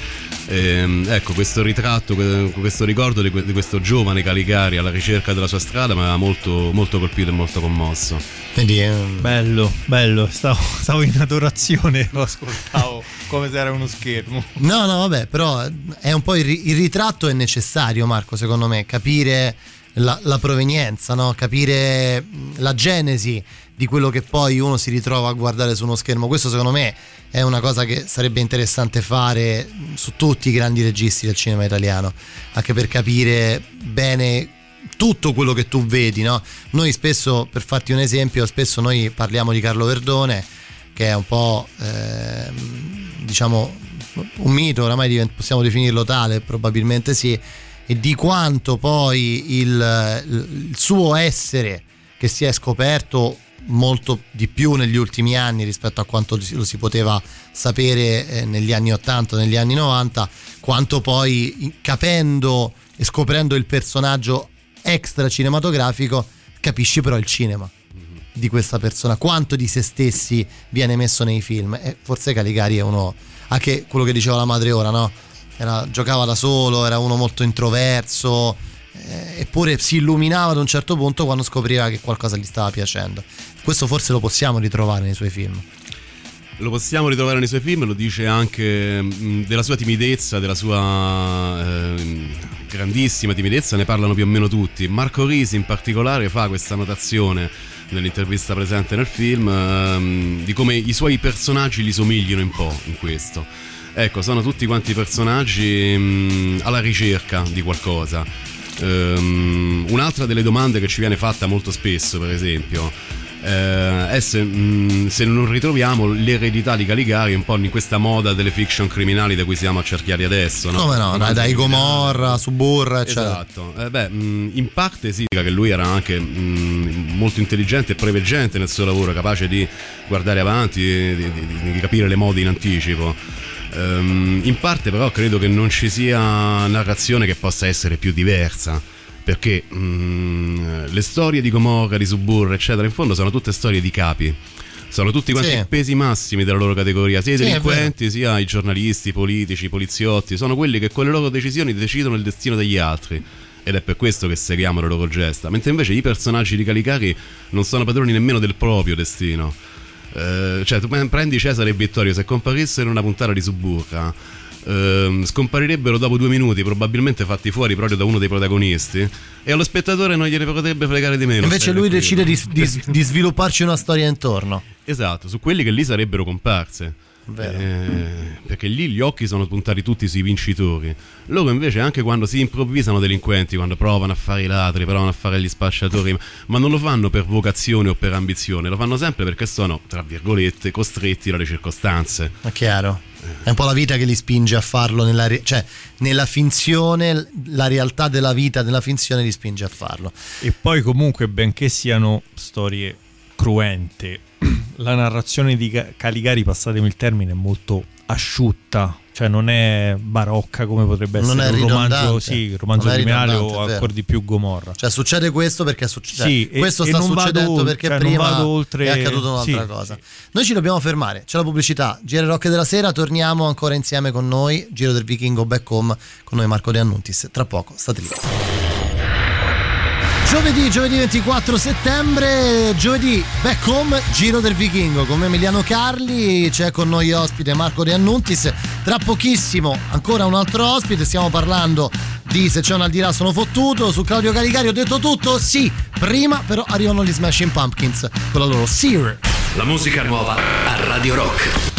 Ehm, ecco, questo ritratto, que- questo ricordo di, que- di questo giovane Caligari alla ricerca della sua strada mi aveva molto, molto colpito e molto commosso. Quindi, Bello, bello, stavo, stavo in adorazione, lo ascoltavo come se era uno schermo. No, no, vabbè, però è un po' il, il ritratto è necessario, Marco, secondo me, capire la, la provenienza, no? capire la genesi di quello che poi uno si ritrova a guardare su uno schermo. Questo secondo me è una cosa che sarebbe interessante fare su tutti i grandi registi del cinema italiano, anche per capire bene tutto quello che tu vedi, no? Noi spesso, per farti un esempio, spesso noi parliamo di Carlo Verdone, che è un po', ehm, diciamo, un mito, oramai possiamo definirlo tale, probabilmente sì, e di quanto poi il, il suo essere che si è scoperto molto di più negli ultimi anni rispetto a quanto lo si poteva sapere eh, negli anni 80, negli anni 90, quanto poi capendo e scoprendo il personaggio extra cinematografico capisci però il cinema di questa persona, quanto di se stessi viene messo nei film. E forse Caligari è uno, anche quello che diceva la madre ora, no? Era- giocava da solo, era uno molto introverso, eh, eppure si illuminava ad un certo punto quando scopriva che qualcosa gli stava piacendo. Questo forse lo possiamo ritrovare nei suoi film. Lo possiamo ritrovare nei suoi film, lo dice anche mh, della sua timidezza, della sua ehm, grandissima timidezza, ne parlano più o meno tutti. Marco Risi in particolare fa questa notazione nell'intervista presente nel film ehm, di come i suoi personaggi gli somiglino un po' in questo. Ecco, sono tutti quanti personaggi mh, alla ricerca di qualcosa. Ehm, un'altra delle domande che ci viene fatta molto spesso, per esempio, eh, è se, mh, se non ritroviamo l'eredità di Caligari un po' in questa moda delle fiction criminali da cui siamo accerchiati adesso. No? Come no? Dai, dai Gomorra, Suburra, eccetera. Esatto, Eh, beh, mh, in parte sì, che lui era anche molto intelligente e preveggente nel suo lavoro, capace di guardare avanti, di, di- di- capire le mode in anticipo. Ehm, in parte però credo che non ci sia narrazione che possa essere più diversa. Perché mh, le storie di Gomorra, di Suburra, eccetera, in fondo sono tutte storie di capi. Sono tutti quanti Sì. i pesi massimi della loro categoria, sia i Sì, delinquenti sia i giornalisti, i politici, i poliziotti. Sono quelli che con le loro decisioni decidono il destino degli altri. Ed è per questo che seguiamo le loro gesta. Mentre invece i personaggi di Caligari non sono padroni nemmeno del proprio destino. Eh, cioè, tu prendi Cesare e Vittorio, se comparissero in una puntata di Suburra, ehm, scomparirebbero dopo due minuti, probabilmente fatti fuori proprio da uno dei protagonisti, e allo spettatore non gliene potrebbe fregare di meno. Invece lui decide di, di- di svilupparci una storia intorno. Esatto, su quelli che lì sarebbero comparse. Vero. Eh, perché lì gli occhi sono puntati tutti sui vincitori. Loro invece, anche quando si improvvisano delinquenti, quando provano a fare i ladri, provano a fare gli spacciatori, ma non lo fanno per vocazione o per ambizione, lo fanno sempre perché sono, tra virgolette, costretti dalle circostanze. È chiaro. È un po' la vita che li spinge a farlo, nella, re- cioè nella finzione, la realtà della vita, della finzione li spinge a farlo. E poi comunque, benché siano storie cruente, la narrazione di Ca- Caligari, passatemi il termine, è molto asciutta, cioè non è barocca come potrebbe Non essere è un romanzo, sì, romanzo è criminale o è ancora di più Gomorra. Cioè succede questo perché succede Sì, e- questo e sta vado succedendo oltre, perché cioè, prima oltre- è accaduto un'altra sì, cosa. Noi ci dobbiamo fermare, c'è la pubblicità, Giro Rock della sera, torniamo ancora insieme con noi, Giro del Vichingo Back Home con noi Marco De Annuntis. Tra poco, state lì. Giovedì, giovedì 24 settembre, giovedì back home, Giro del Vichingo con Emiliano Carli, c'è con noi ospite Marco De Annuntis, tra pochissimo ancora un altro ospite, stiamo parlando di Se c'è un al di là sono fottuto, su Claudio Caligari ho detto tutto, sì, prima però arrivano gli Smashing Pumpkins con la loro Sear. La musica nuova a Radio Rock.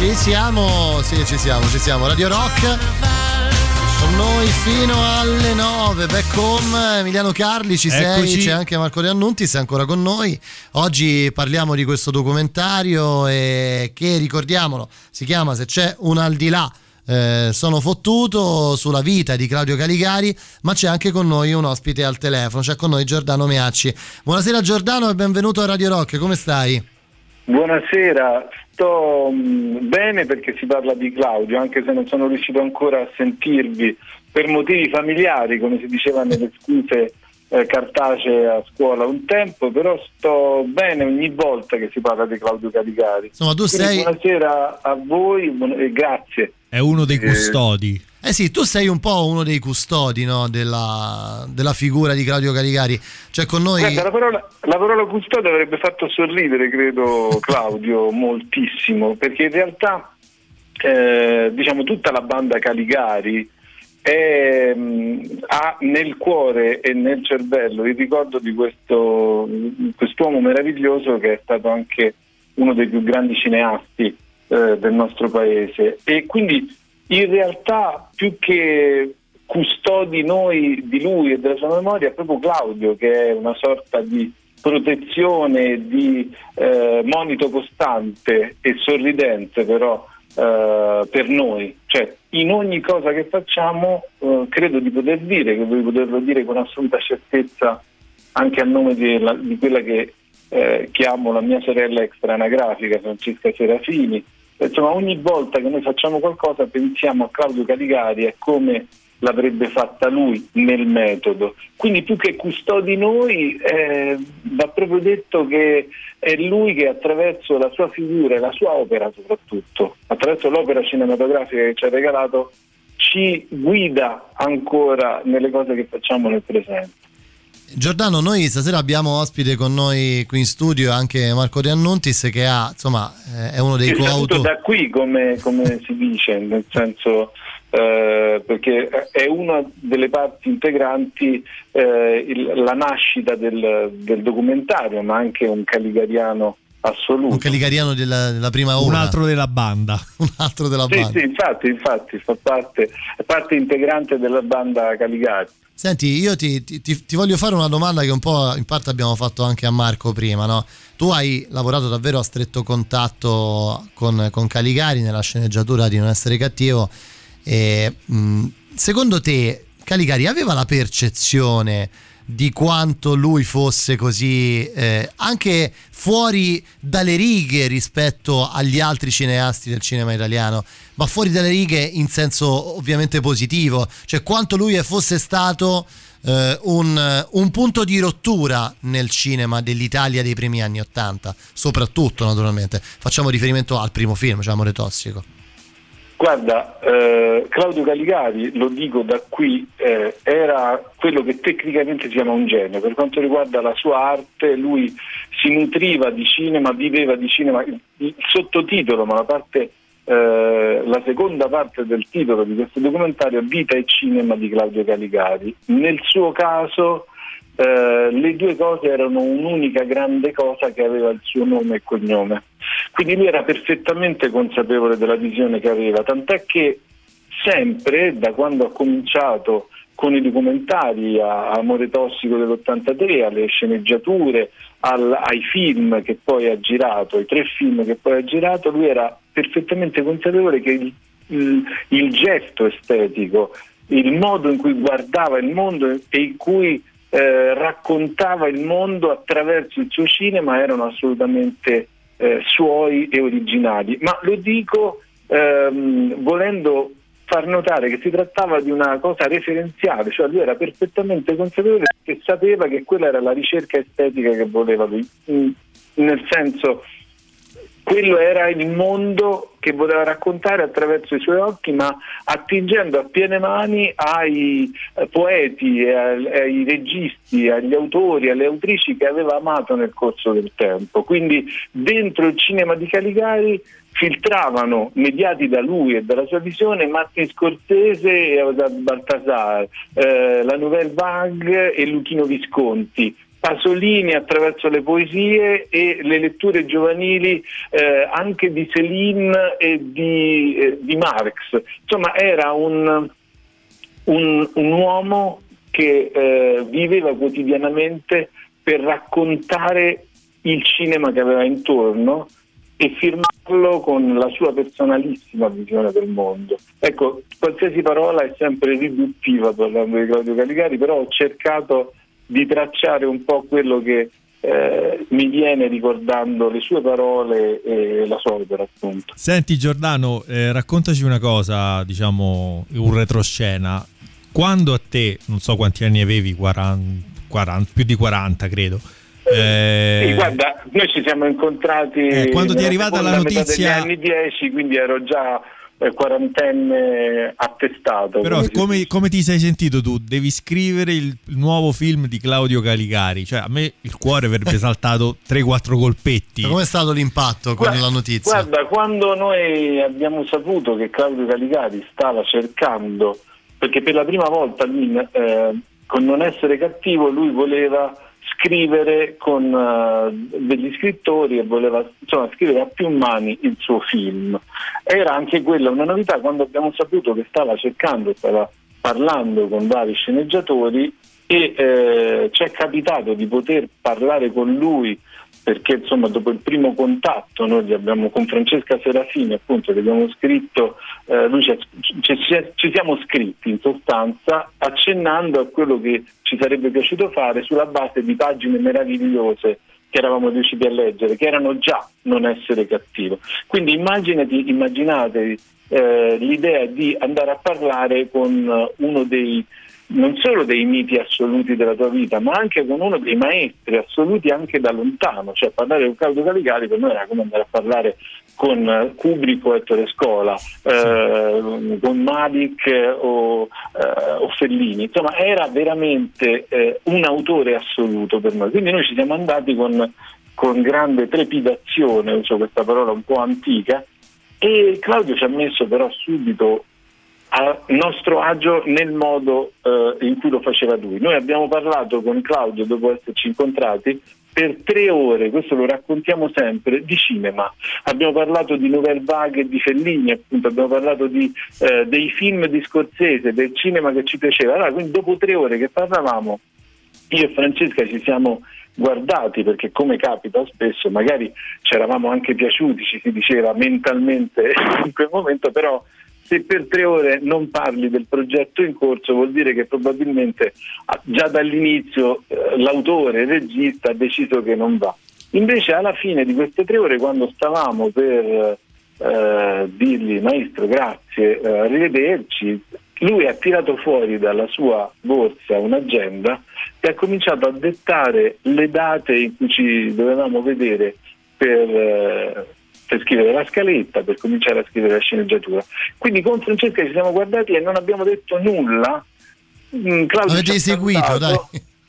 Ci siamo? Sì, ci siamo, ci siamo. Radio Rock con noi fino alle 9. Back home, Emiliano Carli, ci sei? Eccoci. C'è anche Marco De Annunti, sei ancora con noi. Oggi parliamo di questo documentario eh, che, ricordiamolo, si chiama Se c'è un al di là. Eh, sono fottuto sulla vita di Claudio Caligari, ma c'è anche con noi un ospite al telefono, c'è con noi Giordano Meacci. Buonasera Giordano e benvenuto a Radio Rock, come stai? Buonasera, sto mh, bene perché si parla di Claudio, anche se non sono riuscito ancora a sentirvi per motivi familiari, come si diceva nelle scuse eh, cartacee a scuola un tempo, però sto bene ogni volta che si parla di Claudio Caligari. Insomma, tu Quindi sei- Buonasera a voi buon- e grazie. È uno dei Eh, custodi. Eh sì, tu sei un po' uno dei custodi no, della, della figura di Claudio Caligari. Cioè con noi... Guarda, la parola, la parola custode avrebbe fatto sorridere, credo, Claudio moltissimo, perché in realtà eh, diciamo tutta la banda Caligari è, mh, ha nel cuore e nel cervello il ricordo di questo, quest'uomo meraviglioso che è stato anche uno dei più grandi cineasti eh, del nostro paese. E quindi in realtà più che custodi noi di lui e della sua memoria è proprio Claudio che è una sorta di protezione, di eh, monito costante e sorridente però eh, per noi. Cioè in ogni cosa che facciamo eh, credo di poter dire, che di poterlo dire con assoluta certezza anche a nome della- di quella che eh, chiamo la mia sorella extra anagrafica, Francesca Serafini. Insomma, ogni volta che noi facciamo qualcosa pensiamo a Claudio Caligari e come l'avrebbe fatta lui nel metodo. Quindi più che custodi noi, eh, va proprio detto che è lui che attraverso la sua figura e la sua opera soprattutto, attraverso l'opera cinematografica che ci ha regalato, ci guida ancora nelle cose che facciamo nel presente. Giordano, noi stasera abbiamo ospite con noi qui in studio anche Marco De Annuntis che ha, insomma, eh, è uno dei È saluto coautori. da qui, come, come si dice, nel senso eh, perché è una delle parti integranti eh, il- la nascita del, del documentario, ma anche un caligariano assoluto. Un caligariano della, della prima ora. Un altro della banda. Un altro della Sì, banda. sì, infatti, infatti, fa parte, è parte integrante della banda Caligari. Senti, io ti, ti- ti- ti voglio fare una domanda che un po' in parte abbiamo fatto anche a Marco prima, no? Tu hai lavorato davvero a stretto contatto con, con Caligari nella sceneggiatura di Non essere cattivo. E, mh, secondo te Caligari aveva la percezione di quanto lui fosse così eh, anche fuori dalle righe rispetto agli altri cineasti del cinema italiano, ma fuori dalle righe in senso ovviamente positivo, cioè quanto lui fosse stato eh, un, un punto di rottura nel cinema dell'Italia dei primi anni Ottanta, soprattutto naturalmente. Facciamo riferimento al primo film, cioè Amore Tossico. Guarda, eh, Claudio Caligari, lo dico da qui, eh, era quello che tecnicamente si chiama un genio. Per quanto riguarda la sua arte, lui si nutriva di cinema, viveva di cinema. Il, il sottotitolo, ma la, parte, eh, la seconda parte del titolo di questo documentario è Vita e cinema di Claudio Caligari. Nel suo caso eh, le due cose erano un'unica grande cosa che aveva il suo nome e cognome. Quindi lui era perfettamente consapevole della visione che aveva, tant'è che sempre da quando ha cominciato con i documentari a Amore Tossico dell'83, alle sceneggiature, al- ai film che poi ha girato, ai tre film che poi ha girato, lui era perfettamente consapevole che il, il- il gesto estetico, il modo in cui guardava il mondo e in cui eh, raccontava il mondo attraverso il suo cinema erano assolutamente eh, suoi e originali. Ma lo dico ehm, volendo far notare che si trattava di una cosa referenziale, cioè lui era perfettamente consapevole che sapeva che quella era la ricerca estetica che voleva lui. Mm, Nel senso, quello era il mondo che voleva raccontare attraverso i suoi occhi, ma attingendo a piene mani ai eh, poeti, e ai, registi, agli autori, alle autrici che aveva amato nel corso del tempo. Quindi dentro il cinema di Caligari filtravano, mediati da lui e dalla sua visione, Martin Scorsese e Baltasar, eh, la Nouvelle Vague e Luchino Visconti. Pasolini attraverso le poesie e le letture giovanili eh, anche di Céline e di, eh, di Marx. Insomma, era un, un, un uomo che eh, viveva quotidianamente per raccontare il cinema che aveva intorno e firmarlo con la sua personalissima visione del mondo. Ecco, qualsiasi parola è sempre riduttiva parlando di Claudio Caligari, però ho cercato di tracciare un po' quello che eh, mi viene ricordando le sue parole e la sua opera appunto. Senti Giordano, eh, raccontaci una cosa, diciamo un retroscena. Quando a te, non so quanti anni avevi, 40, 40, più di 40 credo, eh, Sì, guarda, noi ci siamo incontrati Eh, quando ti è arrivata la notizia- degli anni 10, quindi ero già eh, quarantenne attestato. Però come come, come ti sei sentito tu? Devi scrivere il, il nuovo film di Claudio Caligari. Cioè, a me il cuore avrebbe saltato 3-4 colpetti. Come è stato l'impatto con Guarda- la notizia? Guarda, quando noi abbiamo saputo che Claudio Caligari stava cercando, perché per la prima volta lui, eh, con Non essere cattivo, lui voleva scrivere con eh, degli scrittori e voleva insomma, scrivere a più mani il suo film. Era anche quella una novità quando abbiamo saputo che stava cercando, stava parlando con vari sceneggiatori e eh, ci è capitato di poter parlare con lui perché insomma dopo il primo contatto noi abbiamo con Francesca Serafini appunto che abbiamo scritto eh, lui ci, ci- ci- ci siamo scritti in sostanza accennando a quello che ci sarebbe piaciuto fare sulla base di pagine meravigliose che eravamo riusciti a leggere che erano già non essere cattivo. Quindi immaginati, immaginatevi eh, l'idea di andare a parlare con eh, uno dei non solo dei miti assoluti della tua vita, ma anche con uno dei maestri assoluti anche da lontano, cioè parlare con Claudio Caligari per noi era come andare a parlare con Kubrick o Ettore Scola, eh, con Mavic o, eh, o Fellini, insomma era veramente eh, un autore assoluto per noi, quindi noi ci siamo andati con, con grande trepidazione, uso questa parola un po' antica, e Claudio ci ha messo però subito a nostro agio nel modo eh, in cui lo faceva lui. Noi abbiamo parlato con Claudio dopo esserci incontrati per tre ore, questo lo raccontiamo sempre, di cinema. Abbiamo parlato di Nouvelle Vague e di Fellini, appunto, abbiamo parlato di, eh, dei film di Scorsese, del cinema che ci piaceva. Allora, quindi dopo tre ore che parlavamo, io e Francesca ci siamo guardati perché come capita spesso magari ci eravamo anche piaciuti, ci si diceva mentalmente in quel momento, però se per tre ore non parli del progetto in corso vuol dire che probabilmente ah, già dall'inizio eh, l'autore, il regista ha deciso che non va. Invece alla fine di queste tre ore quando stavamo per eh, dirgli maestro grazie, eh, arrivederci, lui ha tirato fuori dalla sua borsa un'agenda e ha cominciato a dettare le date in cui ci dovevamo vedere per, eh, per scrivere la scaletta, per cominciare a scrivere la sceneggiatura. Quindi con Francesca ci siamo guardati e non abbiamo detto nulla. Mm, Claudio Avete eseguito, dai.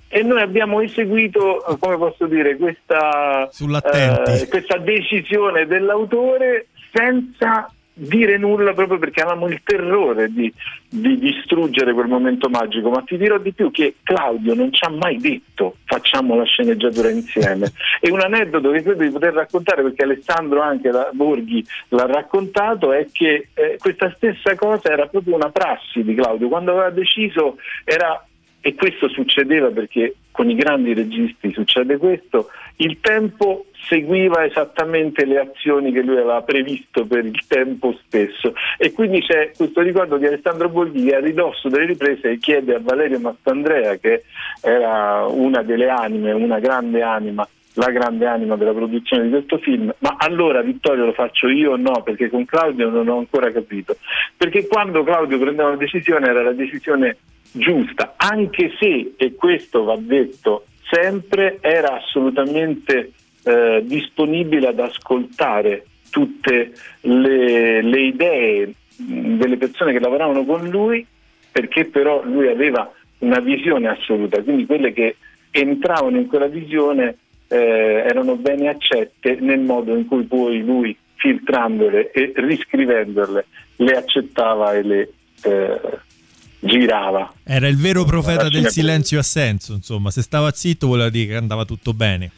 E noi abbiamo eseguito, eh, come posso dire, questa, eh, questa decisione dell'autore senza dire nulla proprio perché avevamo il terrore di, di distruggere quel momento magico. Ma ti dirò di più che Claudio non ci ha mai detto facciamo la sceneggiatura insieme. e un aneddoto che credo di poter raccontare perché Alessandro anche da Borghi l'ha raccontato è che eh, questa stessa cosa era proprio una prassi di Claudio. Quando aveva deciso era e questo succedeva perché con i grandi registi succede questo, il tempo seguiva esattamente le azioni che lui aveva previsto per il tempo stesso e quindi c'è questo ricordo di Alessandro che a ridosso delle riprese chiede a Valerio Mastandrea che era una delle anime, una grande anima la grande anima della produzione di questo film, ma allora Vittorio lo faccio io o no? Perché con Claudio non ho ancora capito. Perché quando Claudio prendeva una decisione era la decisione giusta, anche se, e questo va detto sempre, era assolutamente eh, disponibile ad ascoltare tutte le, le idee delle persone che lavoravano con lui, perché però lui aveva una visione assoluta, quindi quelle che entravano in quella visione eh, erano bene accette nel modo in cui poi lui, filtrandole e riscrivendole, le accettava e le, eh, girava. Era il vero profeta del silenzio assenso, insomma, se stava zitto voleva dire che andava tutto bene.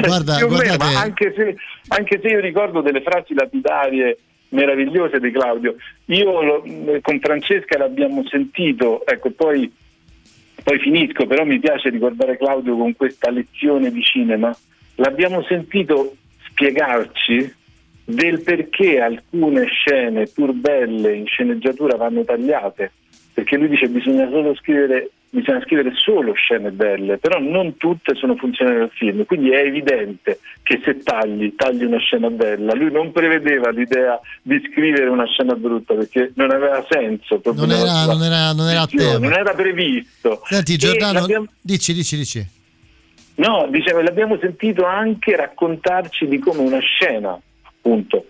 Guarda, meno, ma anche se, anche se io ricordo delle frasi lapidarie meravigliose di Claudio, io lo- con Francesca l'abbiamo sentito, ecco poi, poi finisco, però mi piace ricordare Claudio con questa lezione di cinema, l'abbiamo sentito spiegarci del perché alcune scene pur belle in sceneggiatura vanno tagliate, perché lui dice bisogna solo scrivere bisogna scrivere solo scene belle, però non tutte sono funzionali al film, quindi è evidente che se tagli, tagli una scena bella. Lui non prevedeva l'idea di scrivere una scena brutta perché non aveva senso. non era, non era, non era visione, non era previsto. Senti Giordano, dici, dici, dici. No, dicevo, l'abbiamo sentito anche raccontarci di come una scena, appunto,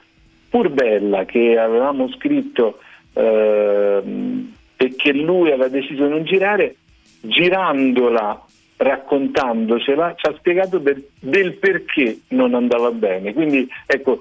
pur bella, che avevamo scritto ehm, e che lui aveva deciso di non girare, girandola, raccontandocela, ci ha spiegato del, del perché non andava bene. Quindi, ecco,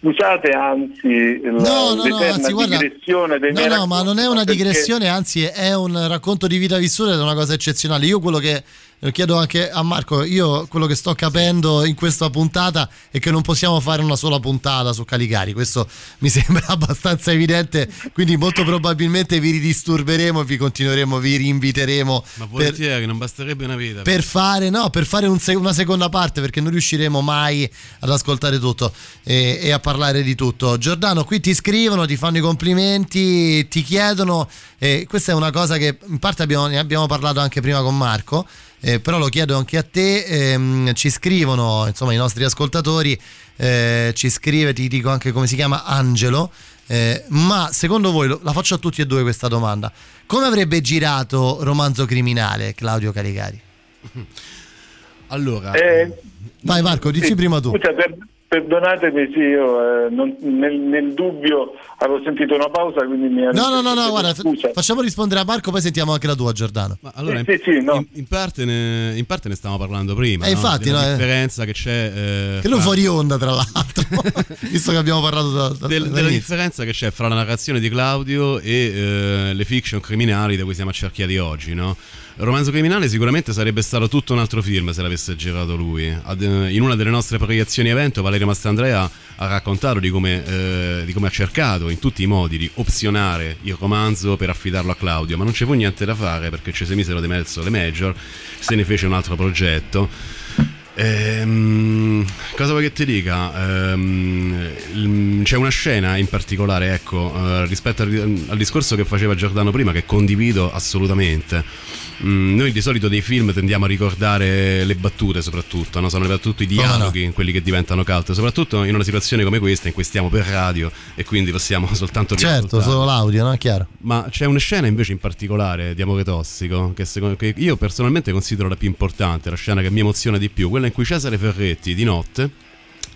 scusate anzi la, No, no, no, anzi, guarda, digressione dei No, no, ma non è una perché- digressione, anzi è un racconto di vita vissuta ed è una cosa eccezionale. Io quello che lo chiedo anche a Marco, io quello che sto capendo in questa puntata è che non possiamo fare una sola puntata su Caligari, questo mi sembra abbastanza evidente, quindi molto probabilmente vi ridisturberemo vi continueremo, vi rinviteremo Ma per, volentieri, non basterebbe una vita. per fare, no, per fare un una seconda parte perché non riusciremo mai ad ascoltare tutto e, e a parlare di tutto. Giordano, qui ti scrivono, ti fanno i complimenti, ti chiedono, e questa è una cosa che in parte abbiamo, ne abbiamo parlato anche prima con Marco. Eh, però lo chiedo anche a te, ehm, ci scrivono insomma i nostri ascoltatori, eh, ci scrive, ti dico anche come si chiama, Angelo, eh, ma secondo voi, lo- la faccio a tutti e due questa domanda, come avrebbe girato Romanzo Criminale Claudio Caligari? Allora, Eh, Vai Marco, dici sì, prima tu. scusa, per- perdonatemi, sì, io eh, non- nel, nel dubbio avevo sentito una pausa, quindi mi ero... No, no, no, no, guarda, Scusa. facciamo rispondere a Marco, poi sentiamo anche la tua, Giordano. Ma allora, in, Sì, sì, no. in- in parte ne, in parte ne stavamo parlando prima. Eh, no? infatti, Della no, eh. differenza che c'è. eh, Che non fra- fuori onda, tra l'altro, visto che abbiamo parlato da, da- del- della differenza che c'è fra la narrazione di Claudio e eh, le fiction criminali da cui siamo accerchiati oggi, no? Romanzo criminale sicuramente sarebbe stato tutto un altro film se l'avesse girato lui. Ad- eh, in una delle nostre proiezioni evento, Valerio Mastandrea ha raccontato di come, eh, di come ha cercato in tutti i modi di opzionare il romanzo per affidarlo a Claudio, ma non ci fu niente da fare perché ci si misero di mezzo le major, se ne fece un altro progetto. Ehm, cosa vuoi che ti dica? Ehm, c'è una scena in particolare, ecco, eh, rispetto al, al discorso che faceva Giordano prima, che condivido assolutamente. Mm, noi di solito dei film tendiamo a ricordare le battute soprattutto, no? sono battute, i Come no? dialoghi, quelli che diventano cult, soprattutto in una situazione come questa in cui stiamo per radio e quindi possiamo soltanto Certo, solo l'audio, no? Chiaro. Ma c'è una scena invece in particolare di Amore Tossico che, secondo, che io personalmente considero la più importante, la scena che mi emoziona di più, quella in cui Cesare Ferretti di notte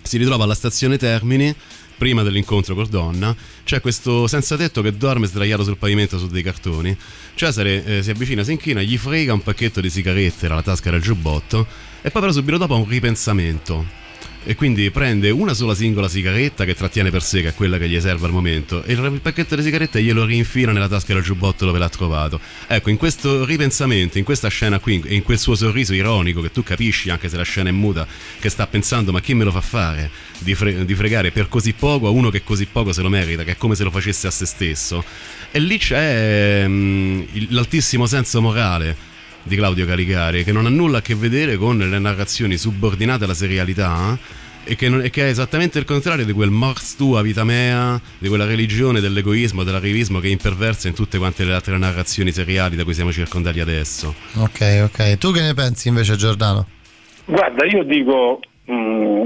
si ritrova alla stazione Termini prima dell'incontro con Donna, c'è questo senza tetto che dorme sdraiato sul pavimento su dei cartoni. Cesare eh, si avvicina, si inchina, gli frega un pacchetto di sigarette dalla tasca del giubbotto e poi però subito dopo ha un ripensamento. E quindi prende una sola singola sigaretta che trattiene per sé, che è quella che gli serve al momento, e il pacchetto di sigarette glielo rinfila nella tasca del giubbotto dove l'ha trovato. Ecco, in questo ripensamento, in questa scena qui, in quel suo sorriso ironico che tu capisci, anche se la scena è muta, che sta pensando ma chi me lo fa fare di, fre- di fregare per così poco a uno che così poco se lo merita, che è come se lo facesse a se stesso. E lì c'è mm, il- l'altissimo senso morale di Claudio Caligari, che non ha nulla a che vedere con le narrazioni subordinate alla serialità. eh, E che, non- e che è esattamente il contrario di quel mors tua vita mea, di quella religione dell'egoismo, dell'arrivismo che è imperversa in tutte quante le altre narrazioni seriali da cui siamo circondati adesso. Ok, ok. Tu che ne pensi invece, Giordano? Guarda, io dico, mh,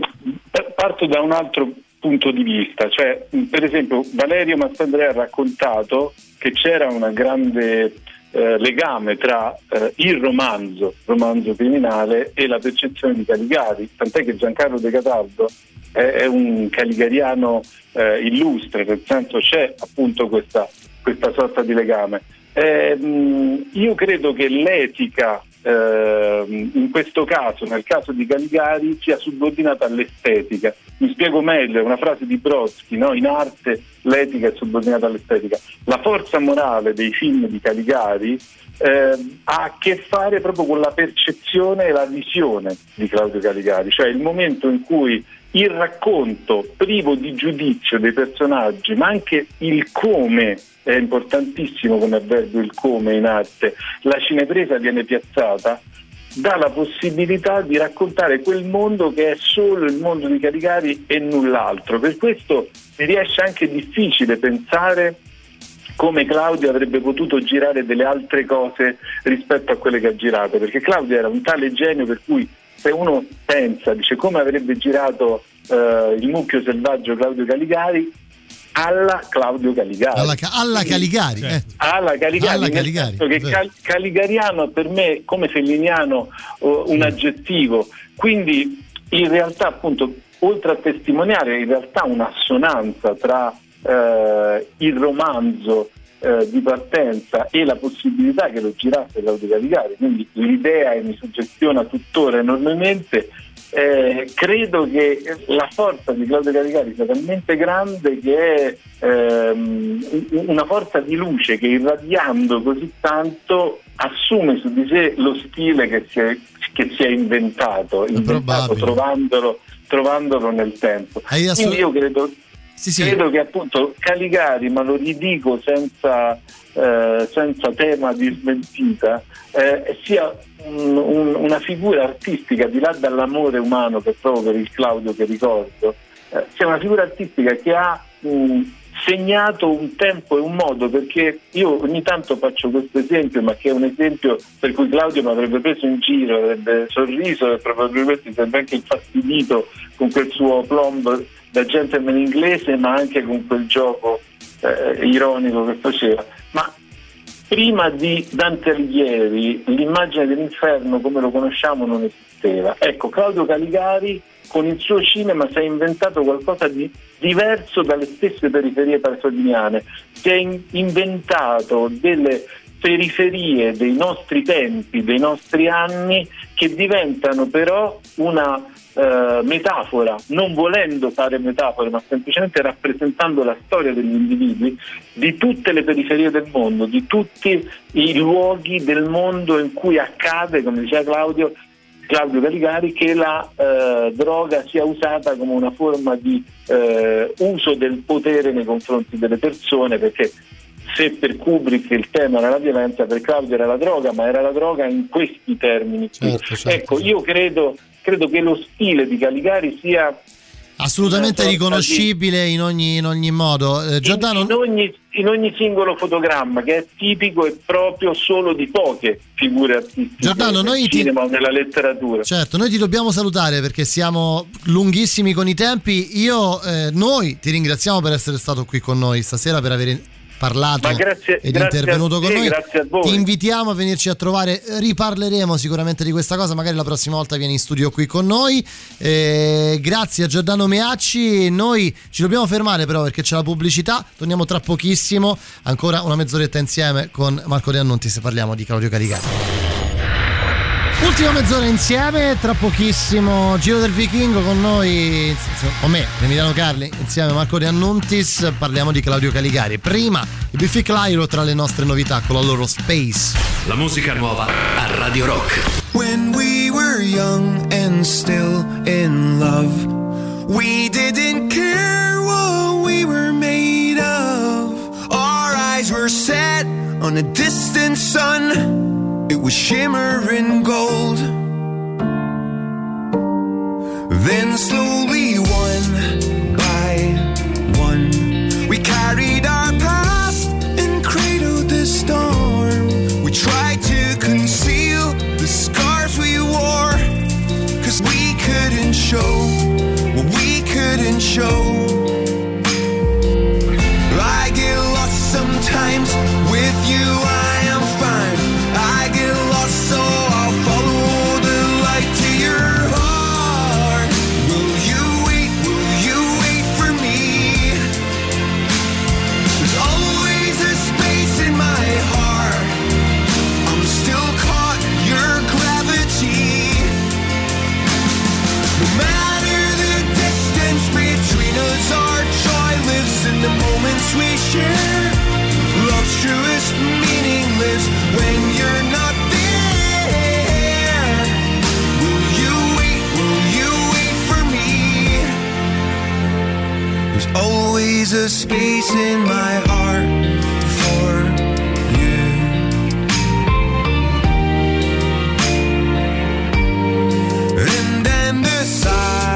p- parto da un altro punto di vista, cioè mh, per esempio Valerio Mastandrea ha raccontato che c'era un grande eh, legame tra eh, il romanzo, romanzo criminale, e la percezione di Caligari, tant'è che Giancarlo De Cataldo è, è un caligariano eh, illustre, nel senso c'è appunto questa, questa sorta di legame. Eh, mh, io credo che l'etica ehm, in questo caso, nel caso di Caligari, sia subordinata all'estetica. Mi spiego meglio, è una frase di Brodsky, no? in arte l'etica è subordinata all'estetica. La forza morale dei film di Caligari eh, ha a che fare proprio con la percezione e la visione di Claudio Caligari, cioè il momento in cui il racconto privo di giudizio dei personaggi, ma anche il come, è importantissimo come avverbio il come in arte, la cinepresa viene piazzata, dà la possibilità di raccontare quel mondo che è solo il mondo di Caligari e null'altro. Per questo mi riesce anche difficile pensare come Claudio avrebbe potuto girare delle altre cose rispetto a quelle che ha girato, perché Claudio era un tale genio per cui se uno pensa, dice come avrebbe girato eh, il mucchio selvaggio Claudio Caligari, alla Claudio Caligari. Alla, alla Caligari. Eh. Alla Caligari, Alla Caligari, che cal- caligariano per me come felliniano oh, un aggettivo, quindi in realtà appunto oltre a testimoniare in realtà un'assonanza tra eh, il romanzo eh, di partenza e la possibilità che lo girasse Claudio Caligari, quindi l'idea e mi suggestiona tuttora enormemente, eh, credo che la forza di Claudio Caligari sia talmente grande che è ehm, un- una forza di luce che irradiando così tanto assume su di sé lo stile che si è, che si è inventato, inventato trovandolo, trovandolo nel tempo. Quindi io credo, credo che appunto Caligari, ma lo ridico senza, eh, senza tema di smentita, eh, sia un- un- una figura artistica, di là dall'amore umano che provo per il Claudio che ricordo, eh, sia una figura artistica che ha mh, segnato un tempo e un modo, perché io ogni tanto faccio questo esempio, ma che è un esempio per cui Claudio mi avrebbe preso in giro, avrebbe sorriso e probabilmente sarebbe anche infastidito con quel suo plomb da gentleman inglese, ma anche con quel gioco eh, ironico che faceva. Ma prima di Dante Alighieri l'immagine dell'inferno come lo conosciamo non esisteva. Ecco, Claudio Caligari con il suo cinema si è inventato qualcosa di diverso dalle stesse periferie pasoliniane, si è in- inventato delle periferie dei nostri tempi, dei nostri anni, che diventano però una eh, metafora, non volendo fare metafore, ma semplicemente rappresentando la storia degli individui di tutte le periferie del mondo, di tutti i luoghi del mondo in cui accade, come diceva Claudio, Claudio Caligari, che la eh, droga sia usata come una forma di eh, uso del potere nei confronti delle persone, perché se per Kubrick il tema era la violenza, per Claudio era la droga, ma era la droga in questi termini. Certo, certo, ecco, io credo, credo che lo stile di Caligari sia Assolutamente riconoscibile in ogni, in ogni modo. Eh, in, Giordano, in ogni, in ogni singolo fotogramma, che è tipico e proprio solo di poche figure artistiche Giordano, noi ti- cinema o nella letteratura. Certo, noi ti dobbiamo salutare perché siamo lunghissimi con i tempi. Io, eh, noi ti ringraziamo per essere stato qui con noi stasera, per aver parlato grazie- ed grazie intervenuto a con te, noi. grazie a voi. Ti invitiamo a venirci a trovare, riparleremo sicuramente di questa cosa, magari la prossima volta vieni in studio qui con noi. Eh, grazie a Giordano Meacci, noi ci dobbiamo fermare però perché c'è la pubblicità, torniamo tra pochissimo, ancora una mezz'oretta insieme con Marco De Annunti se parliamo di Claudio Caligari. Ultima mezz'ora insieme, tra pochissimo Giro del Vichingo con noi, con me, Emiliano Carli, insieme a Marco De Annuntis, parliamo di Claudio Caligari. Prima i Biffy Clyro tra le nostre novità con la loro Space. La musica nuova a Radio Rock. When we were young and still in love, we didn't care what we were made of. Our eyes were set on a distant sun, it was shimmering gold. Then slowly, one always a space in my heart for you. And then the silence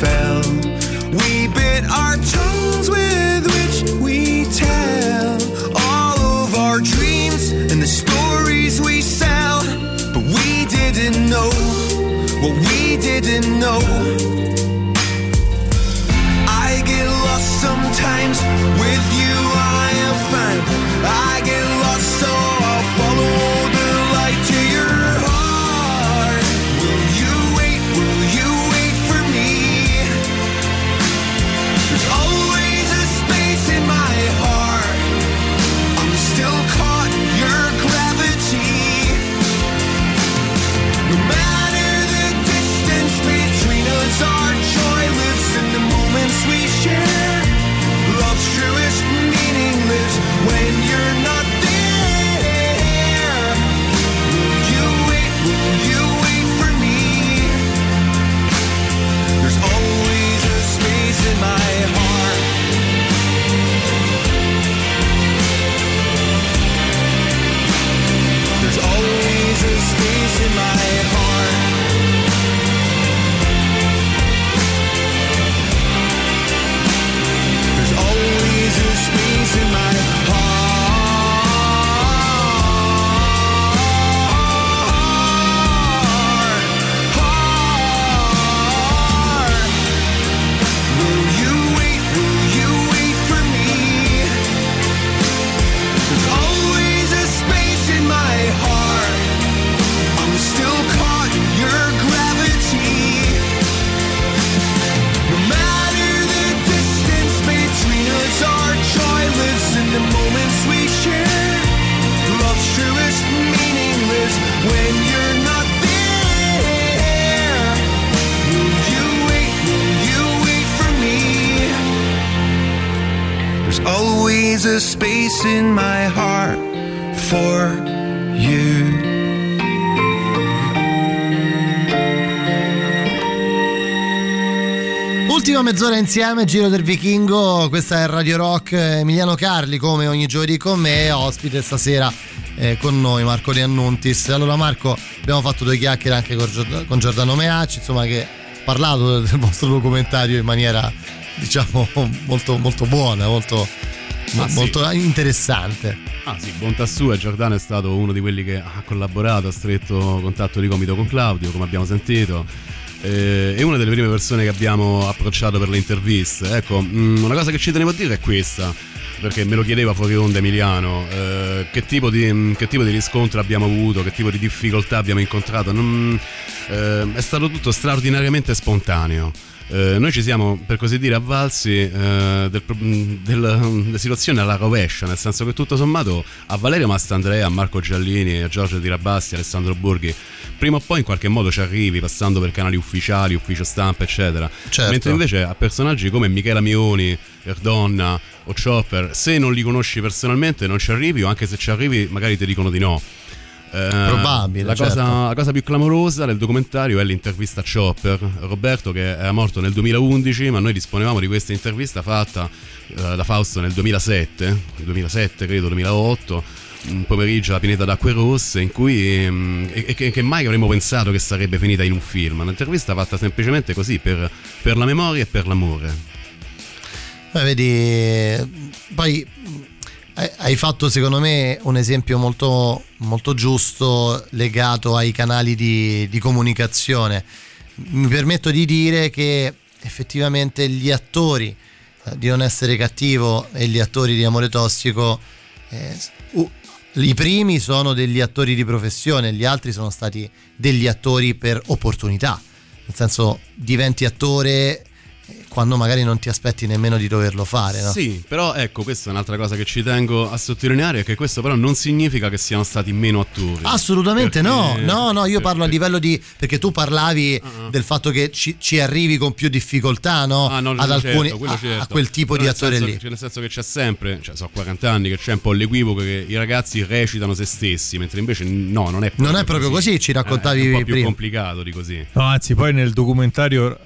fell. We bit our tongues with which we tell all of our dreams and the stories we sell. But we didn't know what we didn't know. Mezz'ora insieme, Giro del Vichingo, questa è Radio Rock, Emiliano Carli come ogni giovedì con me, ospite stasera eh, con noi Marco Riannuntis. Allora Marco, abbiamo fatto due chiacchiere anche con, Giord- con Giordano Meacci, insomma che ha parlato del vostro documentario in maniera diciamo molto, molto buona, molto, Ah, sì. molto interessante. Ah sì, bontà sua, Giordano è stato uno di quelli che ha collaborato, ha stretto contatto di gomito con Claudio, come abbiamo sentito. Eh, È una delle prime persone che abbiamo approcciato per le interviste. Ecco, mm, una cosa che ci tenevo a dire è questa, perché me lo chiedeva fuori onda Emiliano, eh, che, tipo di, mm, che tipo di riscontro abbiamo avuto, che tipo di difficoltà abbiamo incontrato. Non- eh, è stato tutto straordinariamente spontaneo. Eh, noi ci siamo per così dire avvalsi eh, del mh, del- della situazione alla rovescia, nel senso che tutto sommato a Valerio Mastandrea, a Marco Giallini, a Giorgio Tirabassi, a Alessandro Borghi, prima o poi in qualche modo ci arrivi passando per canali ufficiali, ufficio stampa, eccetera. Certo. Mentre invece a personaggi come Michela Mioni, Erdonna o Chopper, se non li conosci personalmente non ci arrivi o anche se ci arrivi magari ti dicono di no. Eh, Probabile, La, certo. cosa, la cosa più clamorosa del documentario è l'intervista a Chopper, Roberto che era morto nel 2011, ma noi disponevamo di questa intervista fatta eh, da Fausto nel 2007, 2007 credo, 2008, un pomeriggio alla Pineta d'Acque Rosse in cui mm, e, e che, che mai avremmo pensato che sarebbe finita in un film, un'intervista fatta semplicemente così per, per la memoria e per l'amore. Beh, vedi, poi hai- fatto secondo me un esempio molto, molto giusto legato ai canali di, di comunicazione. Mi permetto di dire che effettivamente gli attori eh, di Non essere cattivo e gli attori di Amore Tossico, eh, u- i primi sono degli attori di professione, gli altri sono stati degli attori per opportunità. Nel senso, diventi attore quando magari non ti aspetti nemmeno di doverlo fare. No? Sì, però ecco, questa è un'altra cosa che ci tengo a sottolineare, è che questo però non significa che siano stati meno attori. Assolutamente no, Perché- no, no, io parlo a perché- livello di... perché tu parlavi Ah, del fatto che ci, ci arrivi con più difficoltà no? Ah, no, ad certo, alcuni, quello a, certo. a quel tipo Però di attore senso lì. che- cioè, nel senso che c'è sempre, cioè so 40 anni che c'è un po' l'equivoco che i ragazzi recitano se stessi, mentre invece no, non è proprio, Non è proprio così, ci raccontavi Eh, è un po' più prima. complicato di così. No, anzi, poi nel documentario,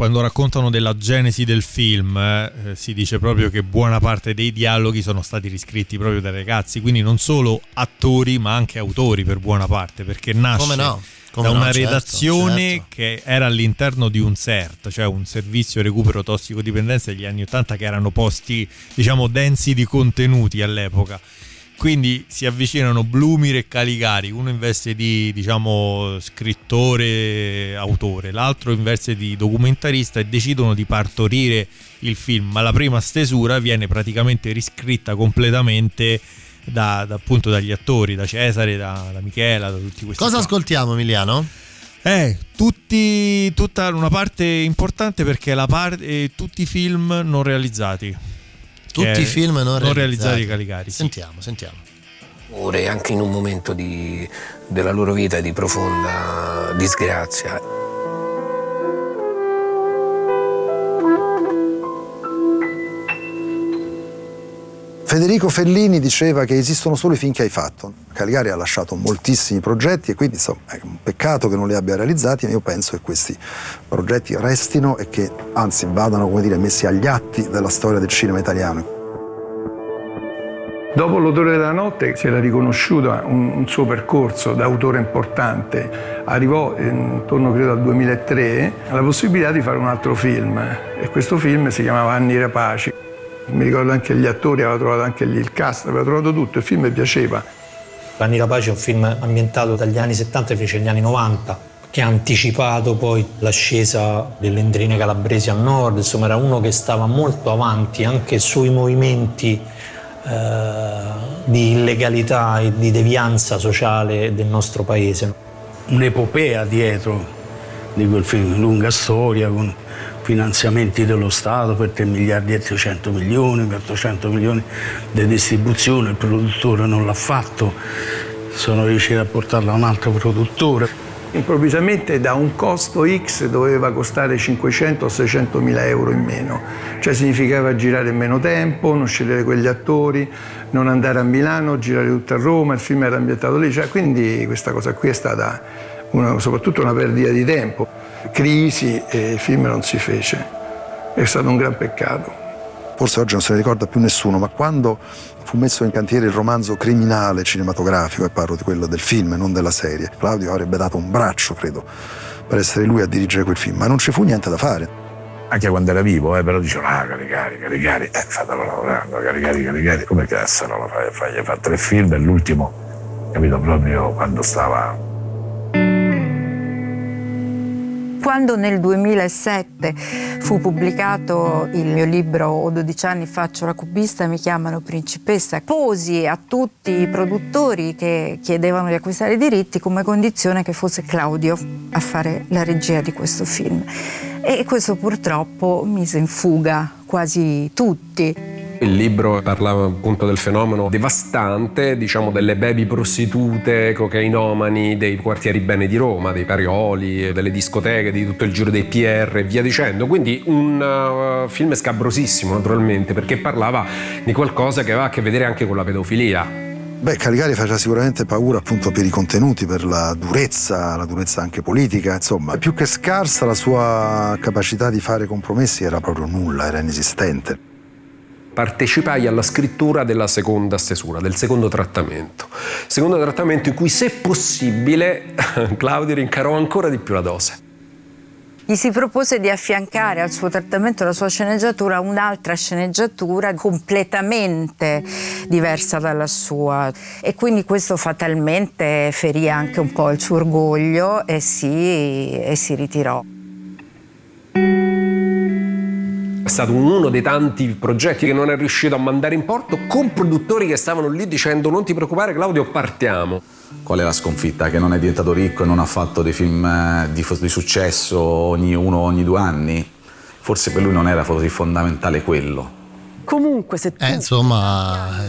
quando raccontano della genesi del film, eh, si dice proprio che buona parte dei dialoghi sono stati riscritti proprio dai ragazzi, quindi non solo attori, ma anche autori per buona parte, perché nasce Come no? Come da no, una certo, redazione certo. che era all'interno di un CERT, cioè un servizio recupero tossicodipendenza degli anni 80 che erano posti, diciamo, densi di contenuti all'epoca. Quindi si avvicinano Blumir e Caligari, uno in veste di diciamo scrittore, autore, l'altro in veste di documentarista e decidono di partorire il film, ma la prima stesura viene praticamente riscritta completamente da, da, appunto dagli attori, da Cesare, da, da Michela, da tutti questi. Cosa qua. ascoltiamo Emiliano? Eh, tutti, tutta una parte importante perché la parte, eh, tutti i film non realizzati. Tutti i film non, realizzati Caligari. sì. Sentiamo, sentiamo. Ore anche in un momento di- della loro vita di profonda disgrazia. Federico Fellini diceva che esistono solo i film che hai fatto. Caligari ha lasciato moltissimi progetti e quindi insomma è un peccato che non li abbia realizzati, ma io penso che questi progetti restino e che anzi vadano come dire, messi agli atti della storia del cinema italiano. Dopo L'odore della notte si era riconosciuto un, un suo percorso da autore importante. Arrivò intorno credo al 2003 alla possibilità di fare un altro film e questo film si chiamava Anni Rapaci. Mi ricordo anche gli attori, aveva trovato anche lì il cast, aveva trovato tutto, il film mi piaceva. Anni Rapace è un film ambientato dagli anni 70 fece negli anni 90 che ha anticipato poi l'ascesa delle endrine calabresi a nord, insomma era uno che stava molto avanti anche sui movimenti eh, di illegalità e di devianza sociale del nostro paese. un'epopea dietro di quel film, lunga storia con finanziamenti dello Stato per 3 miliardi e 300 milioni, per 800 milioni di distribuzione, il produttore non l'ha fatto, sono riusciti a portarlo a un altro produttore. Improvvisamente da un costo X doveva costare 500 o 600 mila euro in meno, cioè significava girare in meno tempo, non scegliere quegli attori, non andare a Milano, girare tutto a Roma, il film era ambientato lì, cioè, quindi questa cosa qui è stata una- soprattutto una perdita di tempo, crisi e il film non si fece, è stato un gran peccato. Forse oggi non se ne ricorda più nessuno, ma quando fu messo in cantiere il romanzo criminale cinematografico, e parlo di quello del film, non della serie, Claudio avrebbe dato un braccio, credo, per essere lui a dirigere quel film, ma non ci fu niente da fare. Anche quando era vivo, eh, però dicevano, ah, Caricari, Caricari, eh, fatelo lavorare, Caricari, Caricari, come cazzo non lo fai? Fai, hai fatto tre film e l'ultimo, capito, proprio quando stava Quando nel 2007 fu pubblicato il mio libro Ho 12 anni faccio la cubista mi chiamano principessa, posi a tutti i produttori che chiedevano di acquistare i diritti come condizione che fosse Claudio a fare la regia di questo film. E questo purtroppo mise in fuga quasi tutti. Il libro parlava appunto del fenomeno devastante, diciamo, delle baby prostitute, cocainomani dei quartieri bene di Roma, dei Parioli, delle discoteche, di tutto il giro dei PR e via dicendo. Quindi un uh, film scabrosissimo, naturalmente, perché parlava di qualcosa che aveva a che vedere anche con la pedofilia. Beh, Caligari faceva sicuramente paura appunto per i contenuti, per la durezza, la durezza anche politica, insomma, più che scarsa la sua capacità di fare compromessi era proprio nulla, era inesistente. Partecipai alla scrittura della seconda stesura, del secondo trattamento. Secondo trattamento in cui, se possibile, Claudio rincarò ancora di più la dose. Gli si propose di affiancare al suo trattamento, alla sua sceneggiatura, un'altra sceneggiatura completamente diversa dalla sua. E quindi questo fatalmente ferì anche un po' il suo orgoglio e si, e si ritirò. Stato uno dei tanti progetti che non è riuscito a mandare in porto con produttori che stavano lì dicendo non ti preoccupare Claudio, partiamo. Qual è la sconfitta? Che non è diventato ricco e non ha fatto dei film eh, di, di successo ogni uno ogni due anni? forse per lui non era così fondamentale quello. Comunque, se tu Eh, insomma,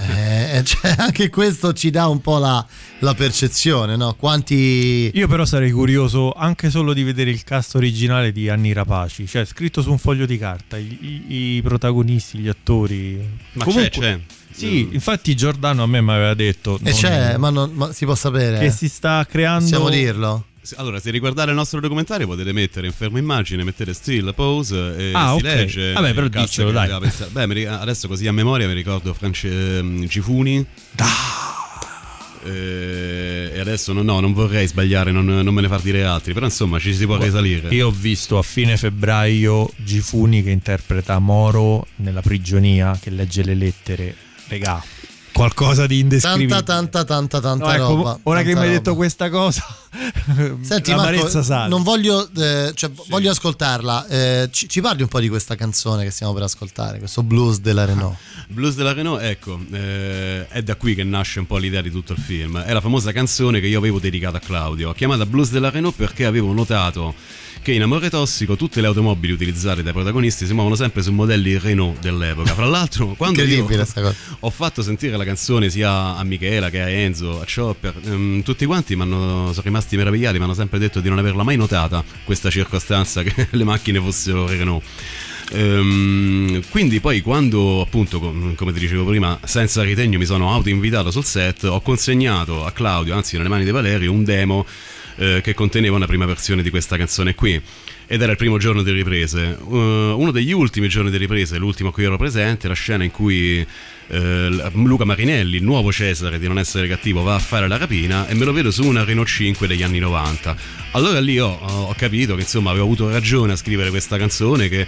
eh, cioè, anche questo ci dà un po' la, la percezione, no? Quanti... Io però sarei curioso anche solo di vedere il cast originale di Anni Rapaci, cioè scritto su un foglio di carta, i, i- i protagonisti, gli attori. Ma Comunque- c'è, c'è. Sì, infatti Giordano a me mi aveva detto E non- c'è, ma, non- ma si può sapere? che si sta creando Possiamo dirlo? Allora, se riguardate il nostro documentario potete mettere in fermo immagine, mettete still, pose e Ah, si ok. legge. Vabbè, però il cast diccelo, dai. pensato. Beh, adesso così a memoria mi ricordo France ehm, Gifuni. Eh, E adesso no, no, non vorrei sbagliare, non, non me ne far dire altri, però insomma ci si può risalire. Io ho visto a fine febbraio Gifuni che interpreta Moro nella prigionia, che legge le lettere. Regà, qualcosa di indescrivibile. Tanta, tanta, tanta, tanta No, ecco, roba. ora che tanta mi hai roba. detto questa cosa, Senti, Marco, sale. non voglio, eh, cioè, voglio ascoltarla. Eh, ci, ci parli un po' di questa canzone che stiamo per ascoltare, questo blues della Renault. Blues della Renault, ecco, eh, è da qui che nasce un po' l'idea di tutto il film. È la famosa canzone che io avevo dedicato a Claudio. Ho chiamata Blues della Renault perché avevo notato che in Amore Tossico tutte le automobili utilizzate dai protagonisti si muovono sempre su modelli Renault dell'epoca. Fra l'altro, quando io ho fatto sentire la canzone sia a Michela che a Enzo, a Chopper, ehm, tutti quanti m'hanno- sono rimasti meravigliati, mi hanno sempre detto di non averla mai notata questa circostanza che le macchine fossero Renault. Ehm, quindi poi quando appunto com- come ti dicevo prima senza ritegno mi sono autoinvitato sul set ho consegnato a Claudio anzi nelle mani di Valerio un demo eh, che conteneva una prima versione di questa canzone qui. Ed era il primo giorno di riprese. Uh, uno degli ultimi giorni di riprese l'ultimo a cui ero presente la scena in cui l- Luca Marinelli il nuovo Cesare di non essere cattivo va a fare la rapina e me lo vedo su una Renault 5 degli anni 90 allora lì ho, ho capito che insomma avevo avuto ragione a scrivere questa canzone che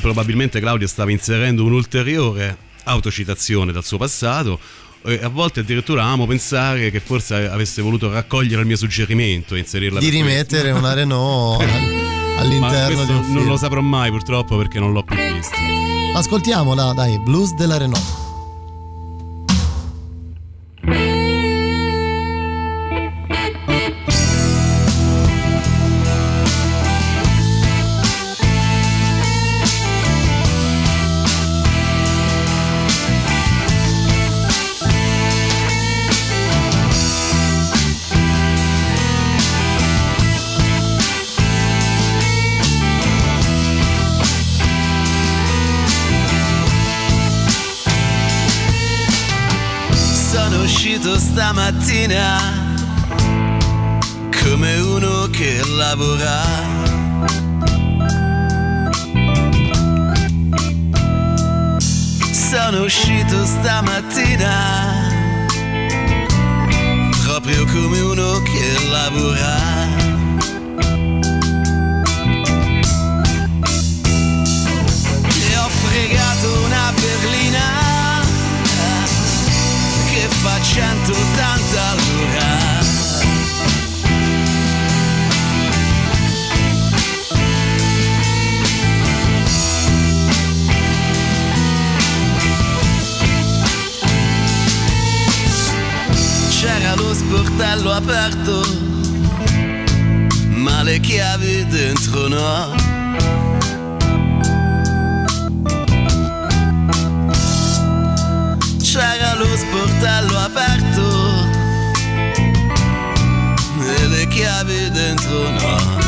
probabilmente Claudio stava inserendo un'ulteriore autocitazione dal suo passato e a volte addirittura amo pensare che forse avesse voluto raccogliere il mio suggerimento e inserirla Di questo. rimettere una Renault all'interno di un film. non lo saprò mai purtroppo perché non l'ho più visto Ascoltiamola, dai, blues della Renault. Stamattina come uno che lavora. Sono uscito stamattina proprio come uno che lavora. E ho fregato una fa 180 all'ora. C'era lo sportello aperto, ma le chiavi dentro no. C'era lo sportello chiavi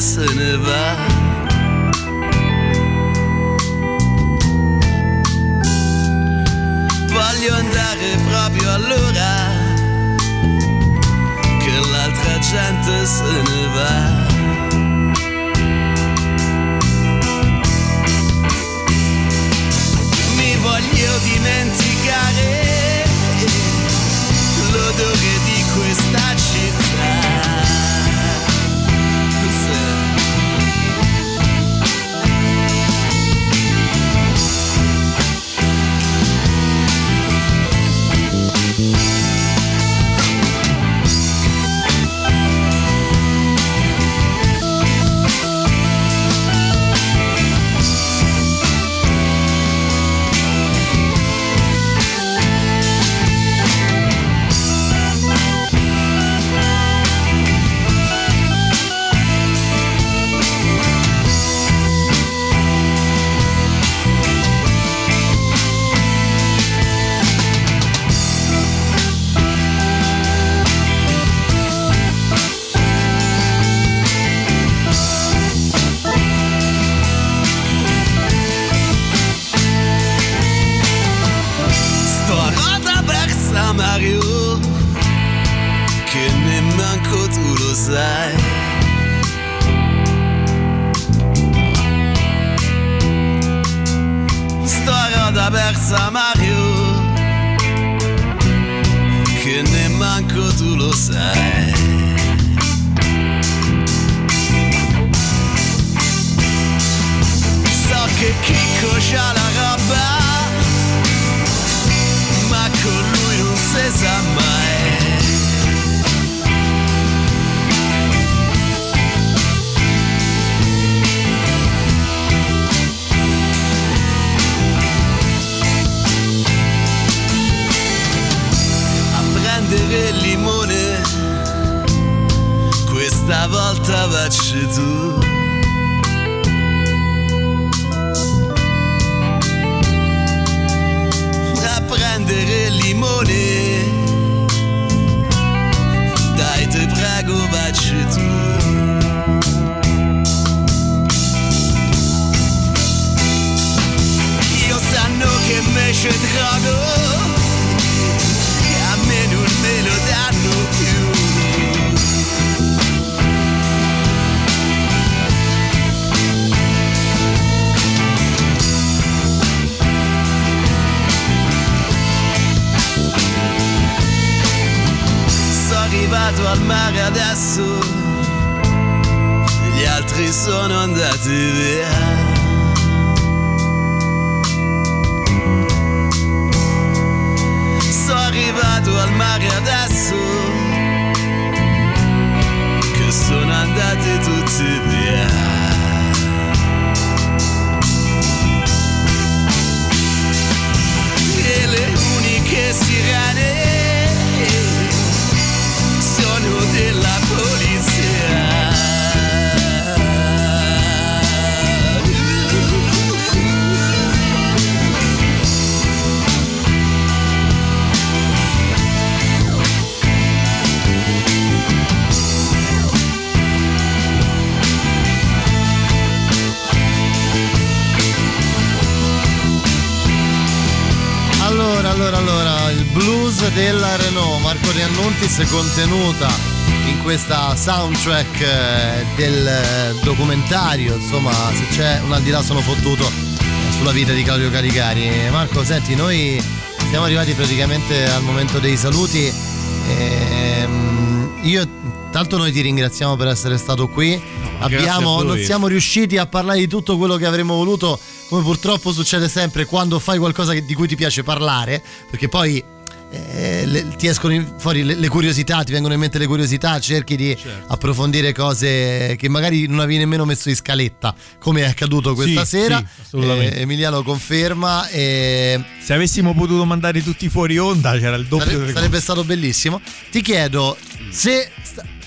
gente se mare adesso, gli altri sono andati via. Sono arrivato al mare adesso, che sono andati tutti via. E le uniche sirene blues della Renault, Marco Riannuntis contenuta in questa soundtrack eh, del eh, documentario, insomma, se c'è un al di là sono fottuto sulla vita di Claudio Caligari. E Marco, senti, noi siamo arrivati praticamente al momento dei saluti. Ehm, io tanto noi ti ringraziamo per essere stato qui. Abbiamo, non siamo riusciti a parlare di tutto quello che avremmo voluto, come purtroppo succede sempre quando fai qualcosa che- di cui ti piace parlare, perché poi eh, le- ti escono fuori le, le curiosità, ti vengono in mente le curiosità, cerchi di Certo. approfondire cose che magari non avevi nemmeno messo in scaletta, come è accaduto questa Sì, sera. sì. Eh, Emiliano conferma. E Se avessimo potuto mandare tutti fuori onda c'era il doppio Sare- sarebbe stato bellissimo. Ti chiedo se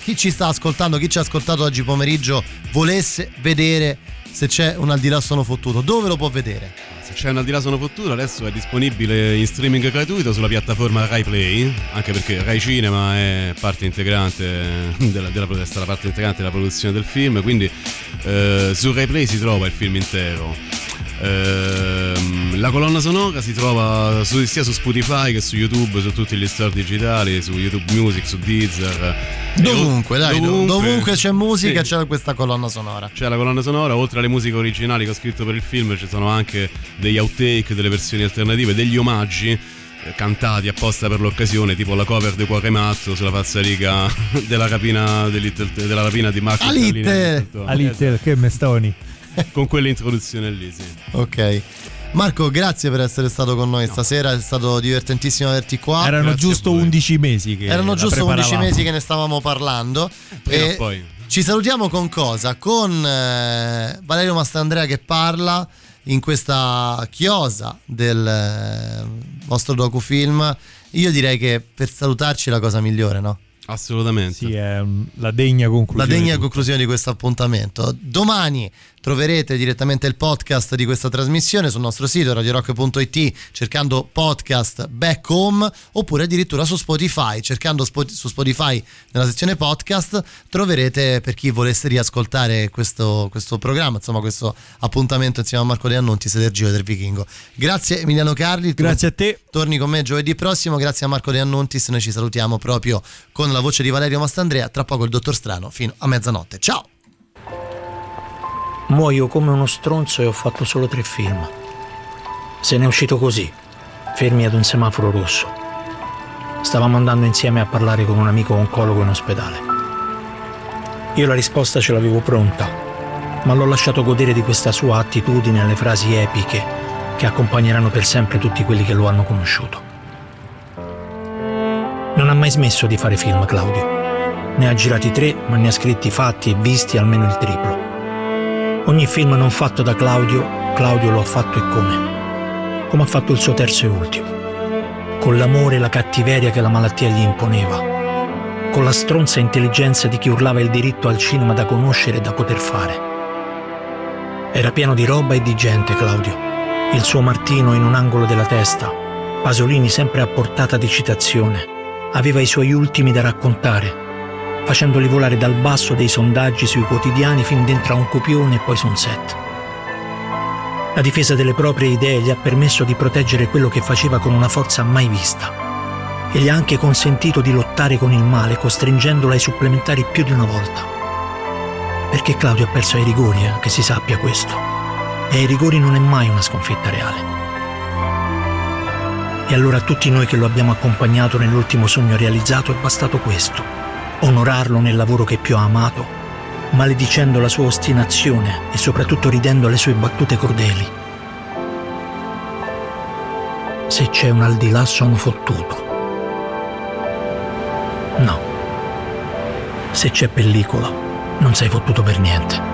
chi ci sta ascoltando, chi ci ha ascoltato oggi pomeriggio, volesse vedere se c'è un al di là sono fottuto, dove lo può vedere? Se c'è un al di là sono fottuto, adesso è disponibile in streaming gratuito sulla piattaforma Rai Play, anche perché Rai Cinema è parte integrante della, della, parte integrante della produzione del film, quindi eh, su Rai Play si trova il film intero. Ehm, la colonna sonora si trova su- sia su Spotify che su YouTube, su tutti gli store digitali, su YouTube Music, su Deezer. Dovunque, dai, dovunque, dovunque c'è musica Sì. c'è questa colonna sonora. C'è la colonna sonora, oltre alle musiche originali che ho scritto per il film, ci sono anche degli outtake, delle versioni alternative, degli omaggi eh, cantati apposta per l'occasione, tipo la cover di Cuore Matto sulla falsariga della rapina, di Little- della rapina di Marco Little- Alitte, che mestoni. Con quell'introduzione lì, sì. Ok. Marco, grazie per essere stato con noi stasera, è stato divertentissimo averti qua. Erano Grazie giusto voi. 11 mesi che Erano la giusto 11 preparavamo. mesi che ne stavamo parlando. Prima E o poi. Ci salutiamo con cosa? Con eh, Valerio Mastandrea che parla in questa chiosa del eh, vostro docufilm. Io direi che per salutarci è la cosa migliore, no? Assolutamente. Sì, è mm, la degna La conclusione. degna di tutto. conclusione di questo appuntamento. Domani troverete direttamente il podcast di questa trasmissione sul nostro sito radiorock.it cercando podcast back home oppure addirittura su Spotify. Cercando Spo- su Spotify nella sezione podcast troverete per chi volesse riascoltare questo, questo programma, insomma questo appuntamento insieme a Marco De Annunti, Sedergio del Vichingo. Grazie Emiliano Carli. Grazie a te. Torni con me giovedì prossimo, grazie a Marco De Annuntis, noi ci salutiamo proprio con la voce di Valerio Mastandrea, tra poco il Dottor Strano fino a mezzanotte. Ciao! Muoio come uno stronzo e ho fatto solo tre film. Se n'è uscito così, fermi ad un semaforo rosso. Stavamo andando insieme a parlare con un amico oncologo in ospedale. Io la risposta ce l'avevo pronta, ma l'ho lasciato godere di questa sua attitudine alle frasi epiche che accompagneranno per sempre tutti quelli che lo hanno conosciuto. Non ha mai smesso di fare film, Claudio. Ne ha girati tre, ma ne ha scritti, fatti e visti almeno il triplo. Ogni film non fatto da Claudio, Claudio lo ha fatto e come. Come ha fatto il suo terzo e ultimo. Con l'amore e la cattiveria che la malattia gli imponeva. Con la stronza intelligenza di chi urlava il diritto al cinema da conoscere e da poter fare. Era pieno di roba e di gente, Claudio. Il suo Martino in un angolo della testa, Pasolini sempre a portata di citazione. Aveva i suoi ultimi da raccontare, facendoli volare dal basso dei sondaggi sui quotidiani fin dentro a un copione e poi su un set. La difesa delle proprie idee gli ha permesso di proteggere quello che faceva con una forza mai vista e gli ha anche consentito di lottare con il male, costringendolo ai supplementari più di una volta. Perché Claudio ha perso ai rigori, eh, che si sappia questo. E ai rigori non è mai una sconfitta reale. E allora a tutti noi che lo abbiamo accompagnato nell'ultimo sogno realizzato è bastato questo onorarlo nel lavoro che più ha amato, maledicendo la sua ostinazione e soprattutto ridendo alle sue battute crudeli. Se c'è un al di là sono fottuto. No. Se c'è pellicola, non sei fottuto per niente.